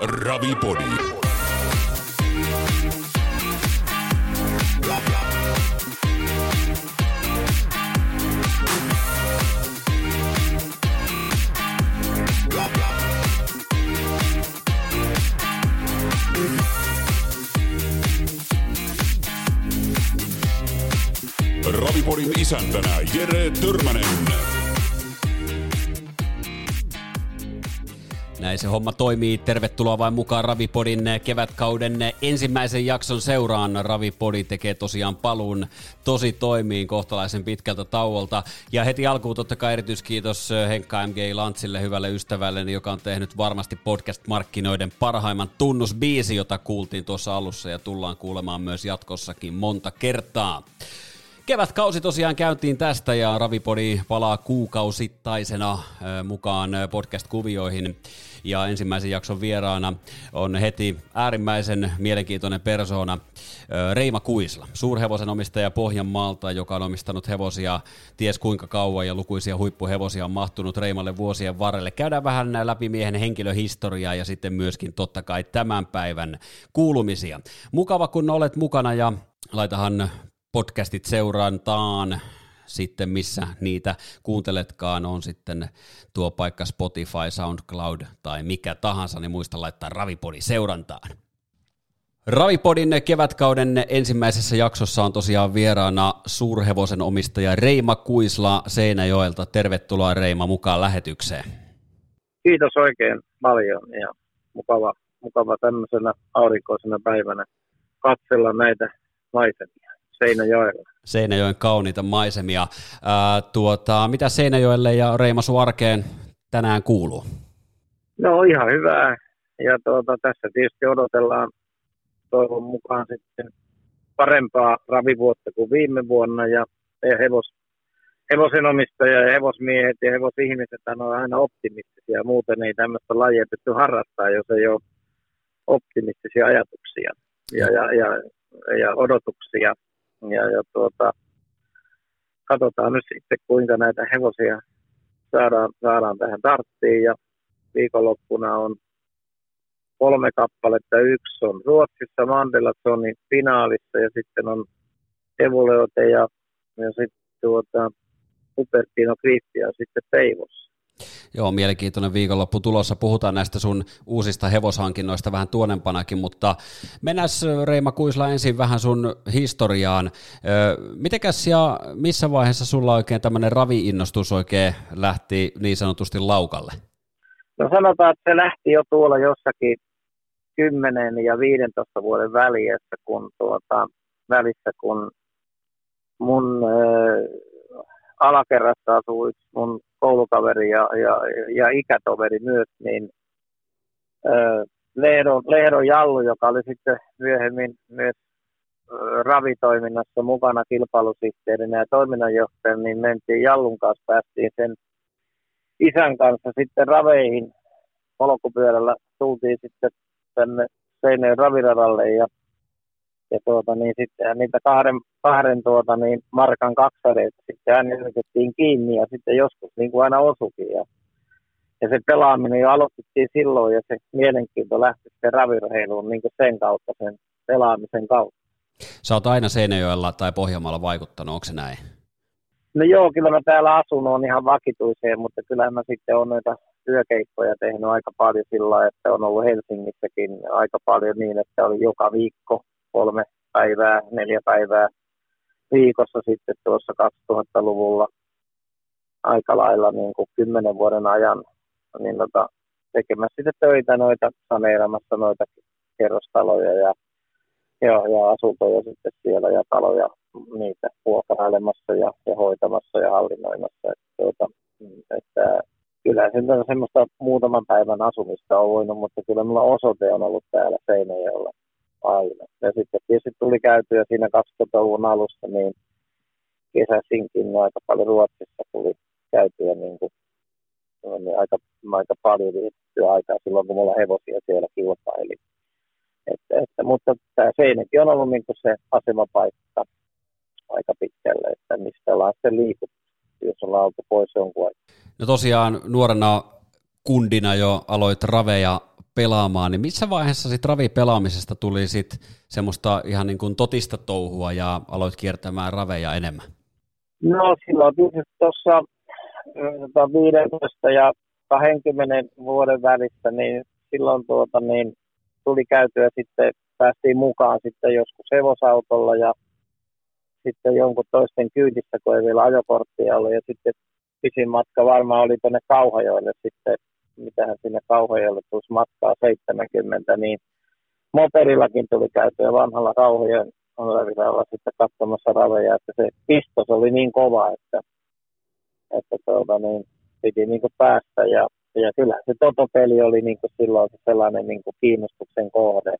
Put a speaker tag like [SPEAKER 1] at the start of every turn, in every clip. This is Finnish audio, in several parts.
[SPEAKER 1] Ravipodi. Ravipodin isäntänä Jere Törmänen.
[SPEAKER 2] Näin se homma toimii. Tervetuloa vain mukaan Ravipodin kevätkauden ensimmäisen jakson seuraan. Ravipodi tekee tosiaan paluun tosi toimiin kohtalaisen pitkältä tauolta. Ja heti alkuun totta kai erityiskiitos Henkka MG Lantsille, hyvälle ystävälle, joka on tehnyt varmasti podcast-markkinoiden parhaimman tunnusbiisi, jota kuultiin tuossa alussa ja tullaan kuulemaan myös jatkossakin monta kertaa. Kevätkausi tosiaan käyntiin tästä ja Ravipodi palaa kuukausittaisena mukaan podcast-kuvioihin. Ja ensimmäisen jakson vieraana on heti äärimmäisen mielenkiintoinen persoona Reima Kuisla, suurhevosen omistaja Pohjanmaalta, joka on omistanut hevosia ties kuinka kauan ja lukuisia huippuhevosia on mahtunut Reimalle vuosien varrelle. Käydään vähän läpi miehen henkilöhistoriaa ja sitten myöskin totta kai tämän päivän kuulumisia. Mukava kun olet mukana ja laitahan podcastit seurantaan sitten missä niitä kuunteletkaan, on sitten tuo paikka Spotify, SoundCloud tai mikä tahansa, niin muista laittaa Ravipodi seurantaan. Ravipodin kevätkauden ensimmäisessä jaksossa on tosiaan vieraana suurhevosen omistaja Reima Kuisla Seinäjoelta. Tervetuloa Reima mukaan lähetykseen.
[SPEAKER 3] Kiitos oikein paljon ja mukava, mukava tämmöisenä aurinkoisena päivänä katsella näitä maisemia. Seinäjoella.
[SPEAKER 2] Seinäjoen kauniita maisemia. Ää, tuota, mitä Seinäjoelle ja Reimasu arkeen tänään kuuluu?
[SPEAKER 3] No ihan hyvää. Ja tuota, tässä tietysti odotellaan toivon mukaan sitten parempaa ravivuotta kuin viime vuonna. Ja hevos, hevosenomistajia ja hevosmiehet ja hevosihmiset on aina optimistisia. Muuten ei tämmöistä lajia pysty harrastaa, jos ei ole optimistisia ajatuksia ja, ja, ja, ja odotuksia ja, ja tuota, katsotaan nyt sitten, kuinka näitä hevosia saadaan, saadaan tähän tarttiin. Ja viikonloppuna on kolme kappaletta. Yksi on Ruotsissa Mandelasonin finaalissa ja sitten on Evuleote ja, ja sitten tuota, Upertino Kristian sitten Peivossa.
[SPEAKER 2] Joo, mielenkiintoinen viikonloppu tulossa. Puhutaan näistä sun uusista hevoshankinnoista vähän tuonempanakin, mutta mennään Reima Kuisla ensin vähän sun historiaan. Mitenkäs ja missä vaiheessa sulla oikein tämmöinen raviinnostus oikein lähti niin sanotusti laukalle?
[SPEAKER 3] No sanotaan, että se lähti jo tuolla jossakin 10 ja 15 vuoden välissä, kun tuota, välissä, kun mun alakerrassa asuu yksi mun koulukaveri ja, ja, ja ikätoveri myös, niin Lehdon, Lehdon Jallu, joka oli sitten myöhemmin myös ravitoiminnassa mukana kilpailusihteerinä ja toiminnanjohtajana, niin mentiin Jallun kanssa, päästiin sen isän kanssa sitten raveihin. Polkupyörällä, tultiin sitten tänne Seineen raviradalle ja ja tuota, niin sitten niitä kahden, kahden tuota, niin markan kaksareita sitten aina yritettiin kiinni ja sitten joskus niin kuin aina osukin. Ja, ja se pelaaminen jo aloitettiin silloin ja se mielenkiinto lähti sitten ravirheiluun niin kuin sen kautta, sen pelaamisen kautta.
[SPEAKER 2] Sä oot aina Seinäjoella tai Pohjanmaalla vaikuttanut, onko se näin?
[SPEAKER 3] No joo, kyllä mä täällä asun, on ihan vakituiseen, mutta kyllä mä sitten on noita työkeikkoja tehnyt aika paljon sillä että on ollut Helsingissäkin aika paljon niin, että oli joka viikko kolme päivää, neljä päivää viikossa sitten tuossa 2000-luvulla aika lailla niin kuin kymmenen vuoden ajan niin tota, tekemässä sitten töitä noita, saneeramassa noita kerrostaloja ja, ja, ja asuntoja sitten siellä ja taloja niitä vuokrailemassa ja, ja hoitamassa ja hallinnoimassa. Että, tuota, että kyllä se on semmoista muutaman päivän asumista on voinut, mutta kyllä minulla osoite on ollut täällä Seinäjoella aina. Ja sitten tietysti tuli käytyä siinä 2000-luvun alussa, niin kesäsinkin aika paljon Ruotsissa tuli käytyä niin kuin, niin aika, aika paljon vietettyä aikaa silloin, kun mulla hevosia siellä kilpaili. Että, että, mutta tämä Seinäkin on ollut niin kuin se asemapaikka aika pitkälle, että mistä ollaan sitten liikuttu, jos ollaan oltu pois jonkun aikaa.
[SPEAKER 2] No tosiaan nuorena kundina jo aloit raveja pelaamaan, niin missä vaiheessa sitten ravipelaamisesta tuli sit semmoista ihan niin kuin totista touhua ja aloit kiertämään raveja enemmän?
[SPEAKER 3] No silloin tietysti tuossa 15 ja 20 vuoden välissä, niin silloin tuota, niin tuli käytyä sitten, päästiin mukaan sitten joskus hevosautolla ja sitten jonkun toisten kyydissä, kun ei vielä ajokorttia ollut. Ja sitten pisin matka varmaan oli tuonne Kauhajoille sitten, mitähän sinne Kauhajoille tulisi matkaa 70, niin moperillakin tuli käytyä vanhalla Kauhajoen Onlarilla sitten katsomassa raveja, että se pistos oli niin kova, että, että tuota, niin, piti niin kuin päästä. Ja, ja kyllä se totopeli oli niin kuin silloin se sellainen niin kuin kiinnostuksen kohde,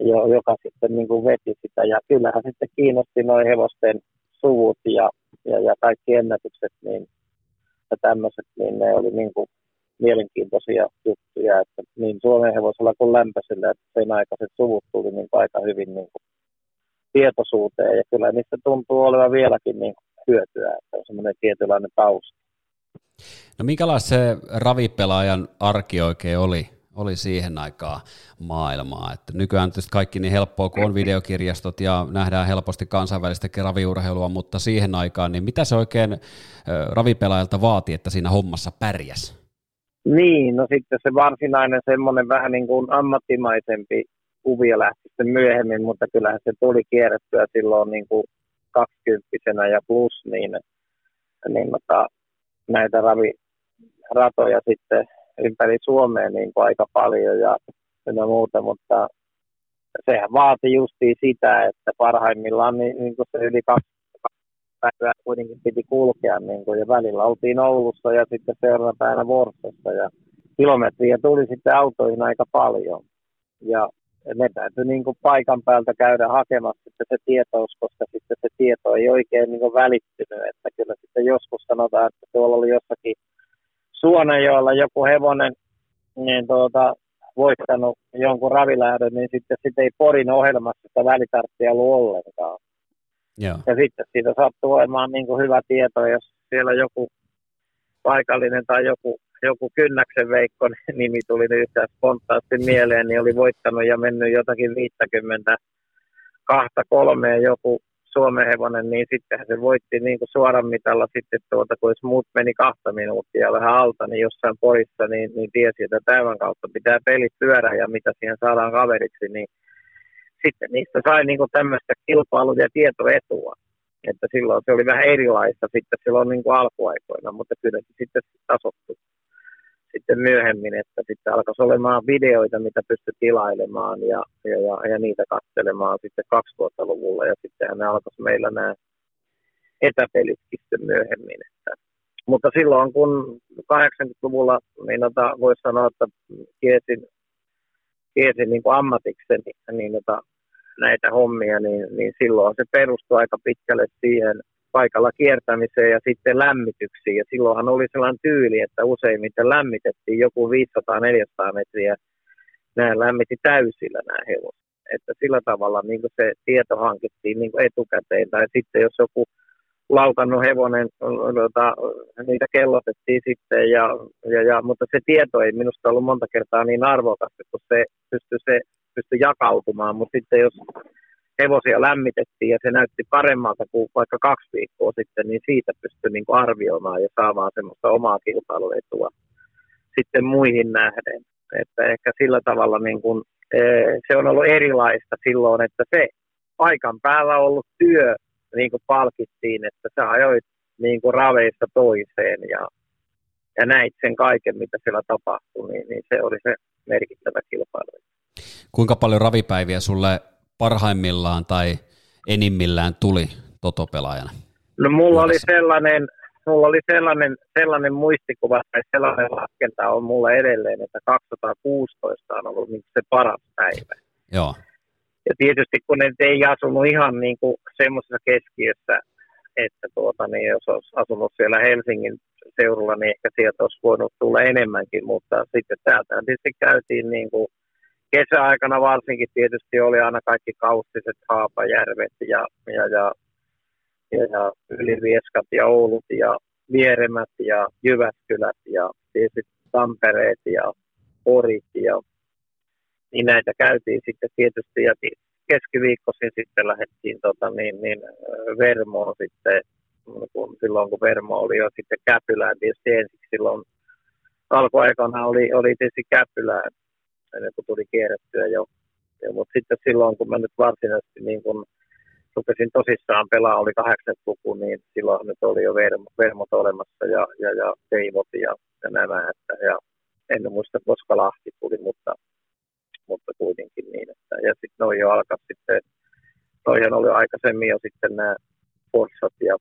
[SPEAKER 3] jo, joka sitten niin kuin veti sitä. Ja kyllähän sitten kiinnosti noin hevosten suvut ja, ja, ja kaikki ennätykset niin, ja tämmöiset, niin ne oli niin kuin mielenkiintoisia juttuja, että niin Suomen hevosella kuin lämpöisellä, että sen aikaiset suvut tuli niin aika hyvin niin kuin tietoisuuteen ja kyllä niistä tuntuu olevan vieläkin niin hyötyä, että on semmoinen tietynlainen tausta.
[SPEAKER 2] No minkälaista se ravipelaajan arki oikein oli, oli siihen aikaan maailmaa? Että nykyään tietysti kaikki niin helppoa, kun on videokirjastot ja nähdään helposti kansainvälistä raviurheilua, mutta siihen aikaan, niin mitä se oikein ravipelaajalta vaati, että siinä hommassa pärjäs?
[SPEAKER 3] Niin, no sitten se varsinainen semmoinen vähän niin kuin ammattimaisempi kuvia lähti sitten myöhemmin, mutta kyllähän se tuli kierrettyä silloin niin kuin 20 ja plus, niin, niin mutta näitä raviratoja sitten ympäri Suomea niin kuin aika paljon ja, ja muuta, mutta sehän vaati justiin sitä, että parhaimmillaan niin, niin kuin se yli kaksi päivää kuitenkin piti kulkea niin kuin, ja välillä oltiin Oulussa ja sitten seuraavana päivänä Vorsassa ja kilometriä tuli sitten autoihin aika paljon. Ja ne täytyy niin kuin paikan päältä käydä hakemassa sitten se tietous, koska sitten se tieto ei oikein niin kuin välittynyt. Että kyllä sitten joskus sanotaan, että tuolla oli jossakin Suonejoella joku hevonen niin tuota, voittanut jonkun ravilähdön, niin sitten sit ei Porin ohjelmassa sitä välitarttia ollut ollenkaan.
[SPEAKER 2] Joo.
[SPEAKER 3] Ja sitten siitä sattuu olemaan niin kuin hyvä tieto, jos siellä joku paikallinen tai joku joku Kynnäksen Veikko nimi tuli yhtään spontaasti mieleen, niin oli voittanut ja mennyt jotakin 50 kahta kolmeen joku Suomen hevonen, niin sittenhän se voitti niin kuin suoran mitalla sitten tuota, kun jos muut meni kahta minuuttia vähän alta, niin jossain porissa niin, niin tiesi, että tämän kautta pitää pelit pyörä ja mitä siihen saadaan kaveriksi, niin sitten niistä sai niin kuin tämmöistä kilpailu- ja tietoetua. Että silloin se oli vähän erilaista sitten silloin niin kuin alkuaikoina, mutta kyllä se sitten tasottui sitten myöhemmin, että sitten alkaisi olemaan videoita, mitä pystyi tilailemaan ja, ja, ja, ja niitä katselemaan sitten 2000-luvulla ja sittenhän ne alkaisi meillä nämä etäpelitkin sitten myöhemmin. Että. Mutta silloin kun 80-luvulla, niin ota, voisi sanoa, että kiesin, kiesin niin kuin ammatikseni niin ota, näitä hommia, niin, niin silloin se perustui aika pitkälle siihen paikalla kiertämiseen ja sitten lämmityksiin. Ja silloinhan oli sellainen tyyli, että useimmiten lämmitettiin joku 500-400 metriä. Nämä lämmiti täysillä nämä hevoset. Että sillä tavalla niin se tieto hankittiin niin etukäteen. Tai sitten jos joku laukannut hevonen, jota, niitä kellotettiin sitten, ja, ja, ja, mutta se tieto ei minusta ollut monta kertaa niin arvokasta, kun se pystyi, se pystyi jakautumaan, mutta sitten jos hevosia lämmitettiin ja se näytti paremmalta kuin vaikka kaksi viikkoa sitten, niin siitä pystyi niin kuin arvioimaan ja saamaan semmoista omaa kilpailuetua sitten muihin nähden. Että ehkä sillä tavalla niin kuin, e, se on ollut erilaista silloin, että se paikan päällä ollut työ niin kuin palkittiin, että sä ajoit niin kuin raveista toiseen ja, ja näit sen kaiken, mitä siellä tapahtui, niin, niin se oli se merkittävä kilpailu.
[SPEAKER 2] Kuinka paljon ravipäiviä sulle parhaimmillaan tai enimmillään tuli totopelaajana?
[SPEAKER 3] No mulla oli sellainen, mulla oli sellainen, sellainen muistikuva tai sellainen laskenta on mulla edelleen, että 216 on ollut niin se paras päivä.
[SPEAKER 2] Joo.
[SPEAKER 3] Ja tietysti kun ne ei asunut ihan niin kuin semmoisessa keskiössä, että tuota, niin jos olisi asunut siellä Helsingin seurulla, niin ehkä sieltä olisi voinut tulla enemmänkin, mutta sitten täältä tietysti käytiin niin kuin kesäaikana varsinkin tietysti oli aina kaikki kaustiset Haapajärvet ja, ja, ja, ja, ja Ylivieskat ja Oulut ja Vieremät ja Jyväskylät ja tietysti Tampereet ja porit ja niin näitä käytiin sitten tietysti ja keskiviikkoisin sitten lähdettiin tota, niin, niin, Vermoon sitten, kun, silloin kun Vermo oli jo sitten Käpylään tietysti ensiksi silloin alkuaikana oli, oli tietysti Käpylään ennen kuin tuli kierrettyä jo. Ja, mutta sitten silloin kun mä nyt varsinaisesti niin kun rupesin tosissaan pelaa, oli 80-luku, niin silloin nyt oli jo vermot, vermot olemassa ja, ja, ja teivot ja, ja nämä. Että, ja en muista koska Lahti tuli, mutta, mutta kuitenkin niin. Että, ja sitten noin jo alkaa sitten, toihan oli aikaisemmin jo sitten nämä Forssat ja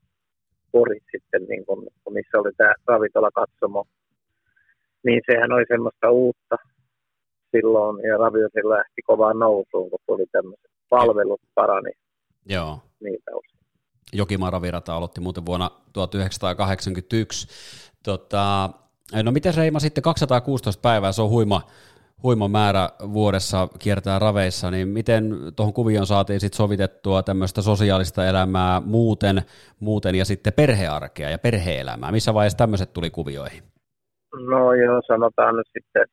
[SPEAKER 3] Porit sitten, niin kun, missä oli tämä ravintolakatsomo, niin sehän oli semmoista uutta silloin, ja Raviosin lähti kovaan nousuun, kun tuli tämmöiset palvelut parani
[SPEAKER 2] Joo.
[SPEAKER 3] niitä osin.
[SPEAKER 2] Jokimaan virata aloitti muuten vuonna 1981. Tota, no miten Reima sitten 216 päivää, se on huima, huima määrä vuodessa kiertää raveissa, niin miten tuohon kuvioon saatiin sitten sovitettua tämmöistä sosiaalista elämää muuten, muuten ja sitten perhearkea ja perheelämää? Missä vaiheessa tämmöiset tuli kuvioihin?
[SPEAKER 3] No joo, sanotaan nyt sitten,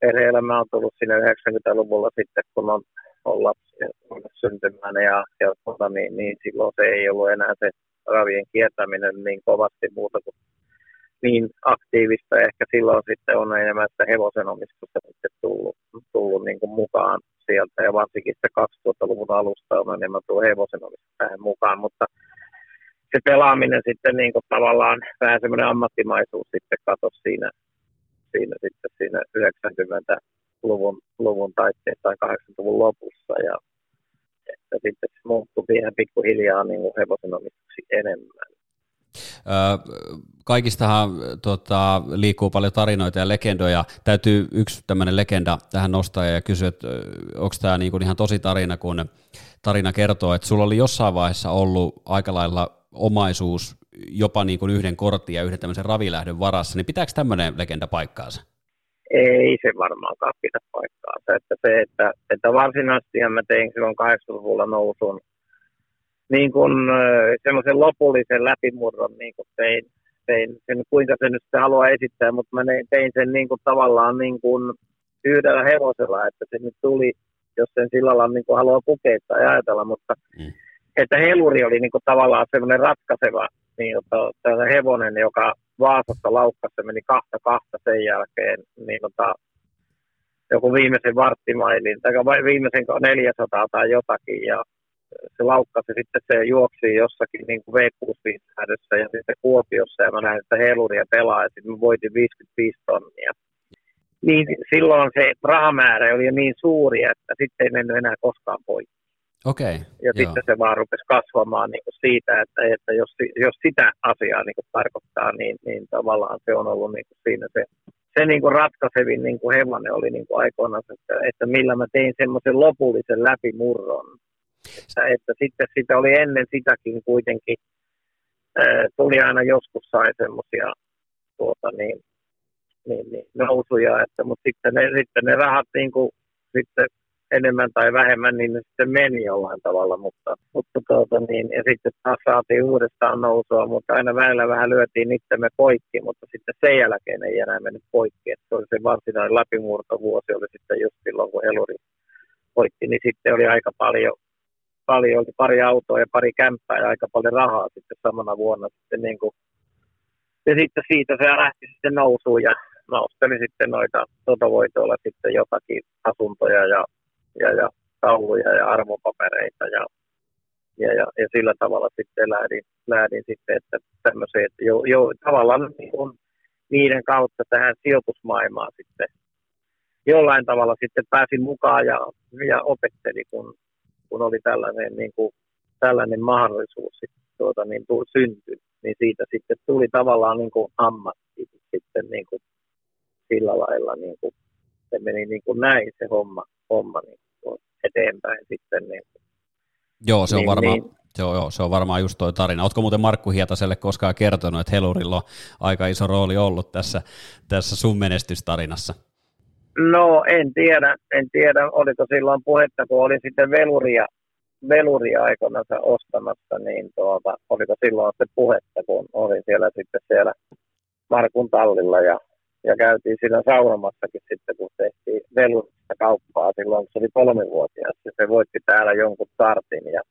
[SPEAKER 3] perheelämä on tullut siinä 90-luvulla sitten, kun on, on lapsi syntymään ja, ja niin, niin, silloin se ei ollut enää se ravien kiertäminen niin kovasti muuta kuin niin aktiivista. Ehkä silloin sitten on enemmän sitä hevosenomistusta sitten tullut, tullut niin kuin mukaan sieltä ja varsinkin sitten 2000-luvun alusta on enemmän tullut hevosenomistus tähän mukaan, mutta se pelaaminen sitten niin kuin tavallaan vähän semmoinen ammattimaisuus sitten katosi siinä, siinä sitten siinä 90-luvun luvun taitteessa tai 80-luvun lopussa ja että sitten se muuttui ihan pikkuhiljaa niin kuin hevosenomistuksi enemmän.
[SPEAKER 2] Kaikistahan tota, liikkuu paljon tarinoita ja legendoja. Täytyy yksi tämmöinen legenda tähän nostaa ja kysyä, että onko tämä niinku ihan tosi tarina, kun tarina kertoo, että sulla oli jossain vaiheessa ollut aika lailla omaisuus jopa niin kuin yhden kortin ja yhden tämmöisen ravilähdön varassa, niin pitääkö tämmöinen legenda paikkaansa?
[SPEAKER 3] Ei se varmaankaan pidä paikkaansa. Että se, että, että varsinaisesti mä tein silloin 80-luvulla nousun niin kuin semmoisen lopullisen läpimurron niin kuin tein, tein sen, kuinka se nyt haluaa esittää, mutta mä tein sen niin kuin tavallaan niin kuin yhdellä hevosella, että se nyt tuli, jos sen sillä lailla niin kuin haluaa pukea tai ajatella, mutta mm. että heluri oli niin kuin tavallaan semmoinen ratkaiseva niin, että hevonen, joka Vaasassa laukkassa meni kahta kahta sen jälkeen, niin tota, joku viimeisen varttimailin, tai viimeisen 400 tai jotakin, ja se laukkasi sitten se juoksi jossakin niin kuin V65 ja sitten Kuopiossa, ja mä näin, että heluria pelaa, ja sitten mä voitin 55 tonnia. Niin silloin se rahamäärä oli jo niin suuri, että sitten ei mennyt enää koskaan poikki.
[SPEAKER 2] Okay,
[SPEAKER 3] ja joo. sitten se vaan rupesi kasvamaan niin kuin siitä, että, että jos, jos sitä asiaa niin kuin tarkoittaa, niin, niin tavallaan se on ollut niin kuin siinä se, se niin kuin ratkaisevin niin kuin hevonen oli niin kuin aikoinaan, että, että millä mä tein semmoisen lopullisen läpimurron. Että, että sitten sitä oli ennen sitäkin kuitenkin, ää, tuli aina joskus sai semmoisia tuota, niin, niin, niin, nousuja, että, mutta sitten ne, sitten ne rahat niin kuin, sitten enemmän tai vähemmän, niin ne sitten meni jollain tavalla, mutta, mutta tuota, niin, ja sitten taas saatiin uudestaan nousua, mutta aina väillä vähän lyötiin itsemme poikki, mutta sitten sen jälkeen ei enää mennyt poikki, että se oli se varsinainen läpimurtovuosi, oli sitten just silloin, kun Eluri poikki, niin sitten oli aika paljon, paljon oli pari autoa ja pari kämppää ja aika paljon rahaa sitten samana vuonna sitten niin kuin, ja sitten siitä se lähti sitten nousuun ja nosteli sitten noita sotovoitoilla sitten jotakin asuntoja ja ja, ja tauluja ja arvopapereita ja, ja, ja, ja sillä tavalla sitten lähdin, lähdin sitten, että tämmöisiä, että jo, jo, tavallaan niin kuin niiden kautta tähän sijoitusmaailmaan sitten jollain tavalla sitten pääsin mukaan ja, ja opetteli, kun, kun oli tällainen, niin kuin, tällainen mahdollisuus sitten, tuota, niin syntyi, niin siitä sitten tuli tavallaan niin kuin ammatti sitten niin kuin sillä lailla, niin kuin, se meni niin kuin näin se homma, homma niin eteenpäin sitten. Niin,
[SPEAKER 2] joo, se on, niin, varmaan, niin, se, on, joo, se on varmaan just tuo tarina. Oletko muuten Markku Hietaselle koskaan kertonut, että Helurilla on aika iso rooli ollut tässä, tässä sun menestystarinassa?
[SPEAKER 3] No en tiedä, en tiedä, oliko silloin puhetta, kun oli sitten veluria, veluria aikanaan ostamassa, niin tuota, oliko silloin se puhetta, kun olin siellä sitten siellä Markun tallilla ja ja käytiin siinä saunomassakin sitten, kun tehtiin velvoista kauppaa silloin, kun se oli kolmivuotias. Ja se voitti täällä jonkun startin ja,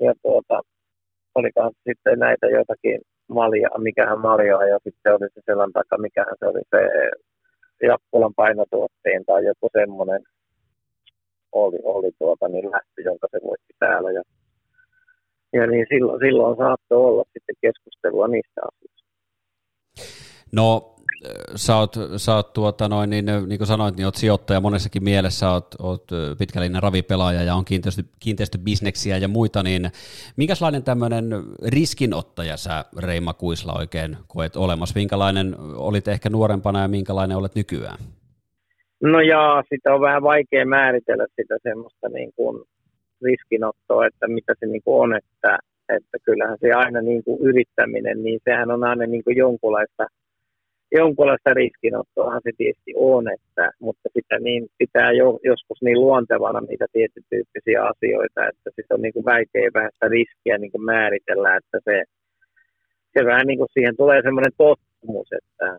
[SPEAKER 3] ja tuota, olikohan sitten näitä jotakin malja, mikähän maljoa ja sitten oli se selän takaa, mikähän se oli se Jakkulan painotuotteen tai joku semmoinen oli, oli tuota, niin lähti, jonka se voitti täällä. Ja, ja niin silloin, silloin saattoi olla sitten keskustelua niistä asioista.
[SPEAKER 2] No sä oot, sä oot tuota noin, niin, niin kuin sanoit, niin oot sijoittaja monessakin mielessä, oot, oot pitkällinen ravipelaaja ja on kiinteistö, kiinteistöbisneksiä ja muita, niin minkälainen tämmöinen riskinottaja sä Reima Kuisla oikein koet olemassa? Minkälainen olit ehkä nuorempana ja minkälainen olet nykyään?
[SPEAKER 3] No jaa, sitä on vähän vaikea määritellä sitä semmoista niin kuin riskinottoa, että mitä se niin kuin on, että, että kyllähän se aina niin kuin yrittäminen, niin sehän on aina niin kuin jonkunlaista – jonkunlaista riskinottoahan se tietysti on, että, mutta sitä niin pitää jo, joskus niin luontevana niitä tietyn tyyppisiä asioita, että sitten on niin kuin vaikea vähän sitä riskiä niin kuin määritellä, että se, se vähän niin kuin siihen tulee semmoinen tottumus, että,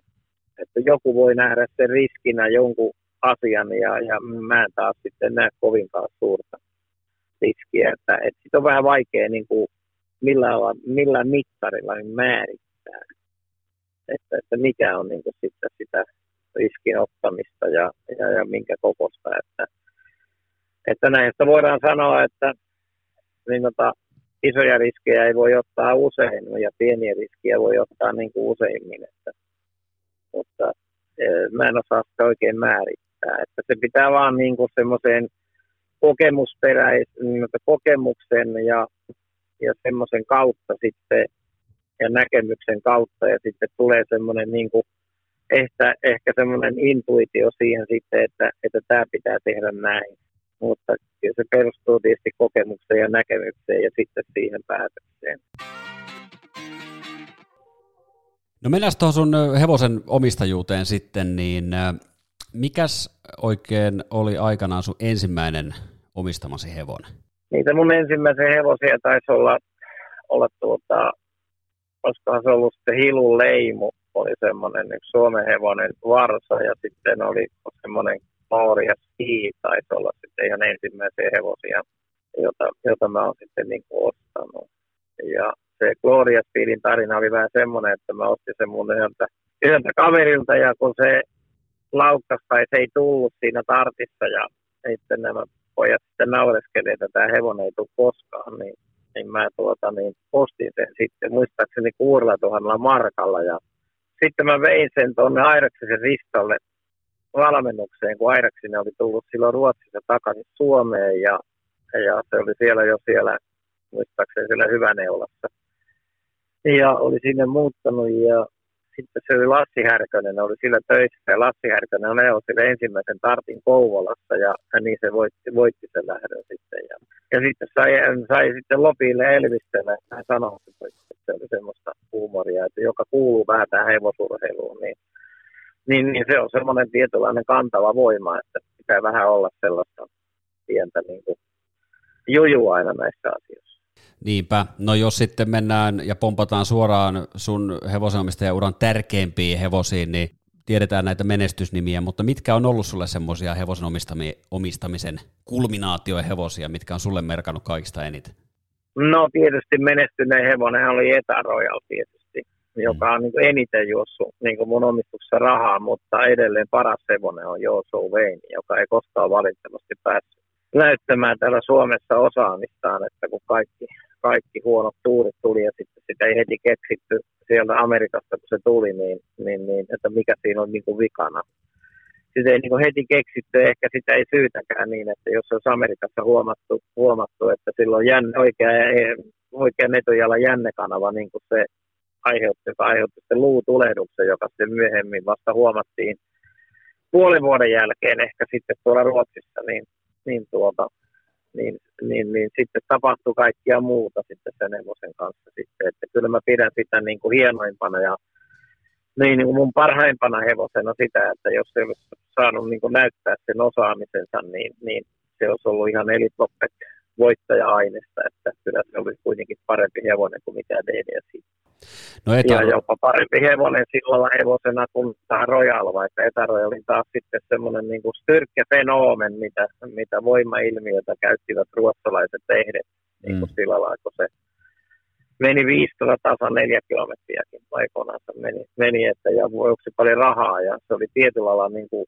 [SPEAKER 3] että joku voi nähdä sen riskinä jonkun asian ja, ja mä en taas sitten näe kovinkaan suurta riskiä, että, että sitten on vähän vaikea niin kuin millään, millään mittarilla niin määrittää että, että mikä on niin kuin sitten sitä riskin ottamista ja, ja, ja minkä kokosta. Että, että näistä voidaan sanoa, että niin tota, isoja riskejä ei voi ottaa usein ja pieniä riskejä voi ottaa niin kuin useimmin. Että, mutta e, mä en osaa sitä oikein määrittää. Että se pitää vaan niin kuin semmoiseen kokemusperäisen, niin kokemuksen ja, ja semmoisen kautta sitten ja näkemyksen kautta ja sitten tulee semmoinen niin kuin, ehkä, ehkä semmoinen intuitio siihen sitten, että, että tämä pitää tehdä näin. Mutta se perustuu tietysti kokemukseen ja näkemykseen ja sitten siihen päätökseen.
[SPEAKER 2] No mennään tuohon sun hevosen omistajuuteen sitten, niin mikäs oikein oli aikanaan sun ensimmäinen omistamasi hevonen?
[SPEAKER 3] Niitä mun ensimmäisen hevosia taisi olla, olla tuota, olisikohan se ollut sitten Hilun Leimu, oli semmoinen yksi Suomen hevonen varsa ja sitten oli semmoinen Gloria Ski, taisi olla sitten ihan ensimmäisiä hevosia, jota, jota mä oon sitten niin kuin ostanut. Ja se Gloria Speedin tarina oli vähän semmoinen, että mä ostin sen mun yhdeltä, yhdeltä kaverilta ja kun se laukkasi tai se ei tullut siinä tartissa ja sitten nämä pojat sitten naureskelivat, että tämä hevonen ei tule koskaan, niin niin mä tuota, niin postin sen sitten. Muistaakseni kuudella tuhannella markalla. Ja sitten mä vein sen tuonne Airaksisen Ristolle valmennukseen, kun Airaksinen oli tullut silloin Ruotsissa takaisin Suomeen. Ja, ja se oli siellä jo siellä, muistaakseni siellä Hyväneulassa. Ja oli sinne muuttanut ja sitten se oli Lassi Härkönen, oli sillä töissä ja Lassi Härkönen on sille ensimmäisen tartin Kouvolassa ja, niin se voitti, voitti sen lähdön sitten. Ja, ja sitten sai, sai sitten Lopille elvistellä, hän sanoi, että se oli semmoista huumoria, että joka kuuluu vähän tähän hevosurheiluun, niin, niin, niin se on semmoinen tietynlainen kantava voima, että pitää vähän olla sellaista pientä niin kuin, jujua aina näissä asioissa.
[SPEAKER 2] Niinpä. No jos sitten mennään ja pompataan suoraan sun hevosenomistajan tärkeimpiin hevosiin, niin tiedetään näitä menestysnimiä, mutta mitkä on ollut sulle semmoisia hevosen omistamisen kulminaatioja hevosia, mitkä on sulle merkannut kaikista eniten?
[SPEAKER 3] No tietysti menestyneen hevonen oli Eta Royal tietysti, joka on niin eniten juossut niin mun omistuksessa rahaa, mutta edelleen paras hevonen on Joosou Veini, joka ei koskaan valitettavasti päässyt näyttämään täällä Suomessa osaamistaan, että kun kaikki kaikki huonot tuurit tuli ja sitten sitä ei heti keksitty sieltä Amerikasta, kun se tuli, niin, niin, niin että mikä siinä on niin kuin vikana. Sitä ei niin kuin heti keksitty, ehkä sitä ei syytäkään niin, että jos olisi Amerikassa huomattu, huomattu että silloin jänne, oikea, oikea netujalla jännekanava, niin kuin se aiheutti, joka aiheutti sitten luutulehduksen, joka sitten myöhemmin vasta huomattiin puolen vuoden jälkeen ehkä sitten tuolla Ruotsissa, niin, niin tuota, niin, niin, niin sitten tapahtuu kaikkia muuta sitten sen hevosen kanssa sitten. Että kyllä mä pidän sitä niin kuin hienoimpana ja niin, niin kuin mun parhaimpana hevosena sitä, että jos se olisi saanut niin kuin näyttää sen osaamisensa, niin, niin se olisi ollut ihan elitloppet voittaja-aineesta, että kyllä se oli kuitenkin parempi hevonen kuin mitä DDS.
[SPEAKER 2] No
[SPEAKER 3] ja jopa parempi hevonen sillä hevosena kuin tämä Royal, vaikka Etäroja oli taas sitten semmoinen niin kuin mitä, mitä voimailmiötä käyttivät ruotsalaiset tehdet niin kuin mm. sillä lailla, kun se meni 500 tasan neljä kilometriäkin aikoinaan meni, meni että ja voiksi paljon rahaa ja se oli tietyllä lailla niin kuin,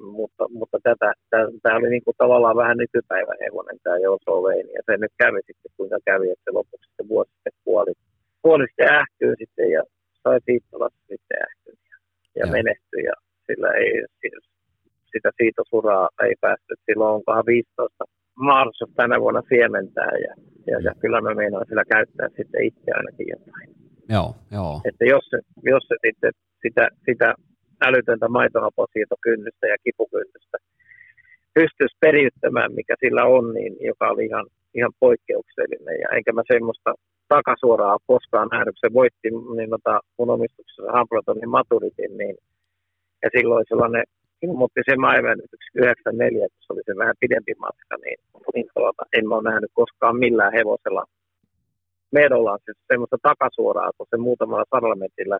[SPEAKER 3] mutta, mutta tätä, tämä oli niin kuin tavallaan vähän nykypäivän hevonen tämä Jouso Veini ja se nyt kävi sitten kuinka kävi, että se lopuksi sitten vuosi sitten kuoli, kuoli sitten ähkyyn sitten ja sai siitolassa sitten ähkyyn ja, ja, ja. menestyi ja sillä ei sitä siitosuraa ei päästy, silloin onkohan 15 Mars tänä vuonna siementää ja, ja, ja kyllä mä meinaan sillä käyttää sitten itse ainakin jotain.
[SPEAKER 2] Joo, joo.
[SPEAKER 3] Että jos se, jos se sitten sitä, sitä älytöntä maitohaposiitokynnystä ja kipukynnystä pystyisi periyttämään, mikä sillä on, niin joka oli ihan, ihan poikkeuksellinen. Ja enkä mä semmoista takasuoraa koskaan nähnyt, kun se voitti niin tota, mun omistuksessa Hampletonin maturitin, niin ja silloin sellainen ilmoitti se maailmanennätyksen 94, kun se oli se vähän pidempi matka, niin, niin tuota, en mä ole nähnyt koskaan millään hevosella Medolla siis semmoista takasuoraa, kun se muutamalla sadalla metrillä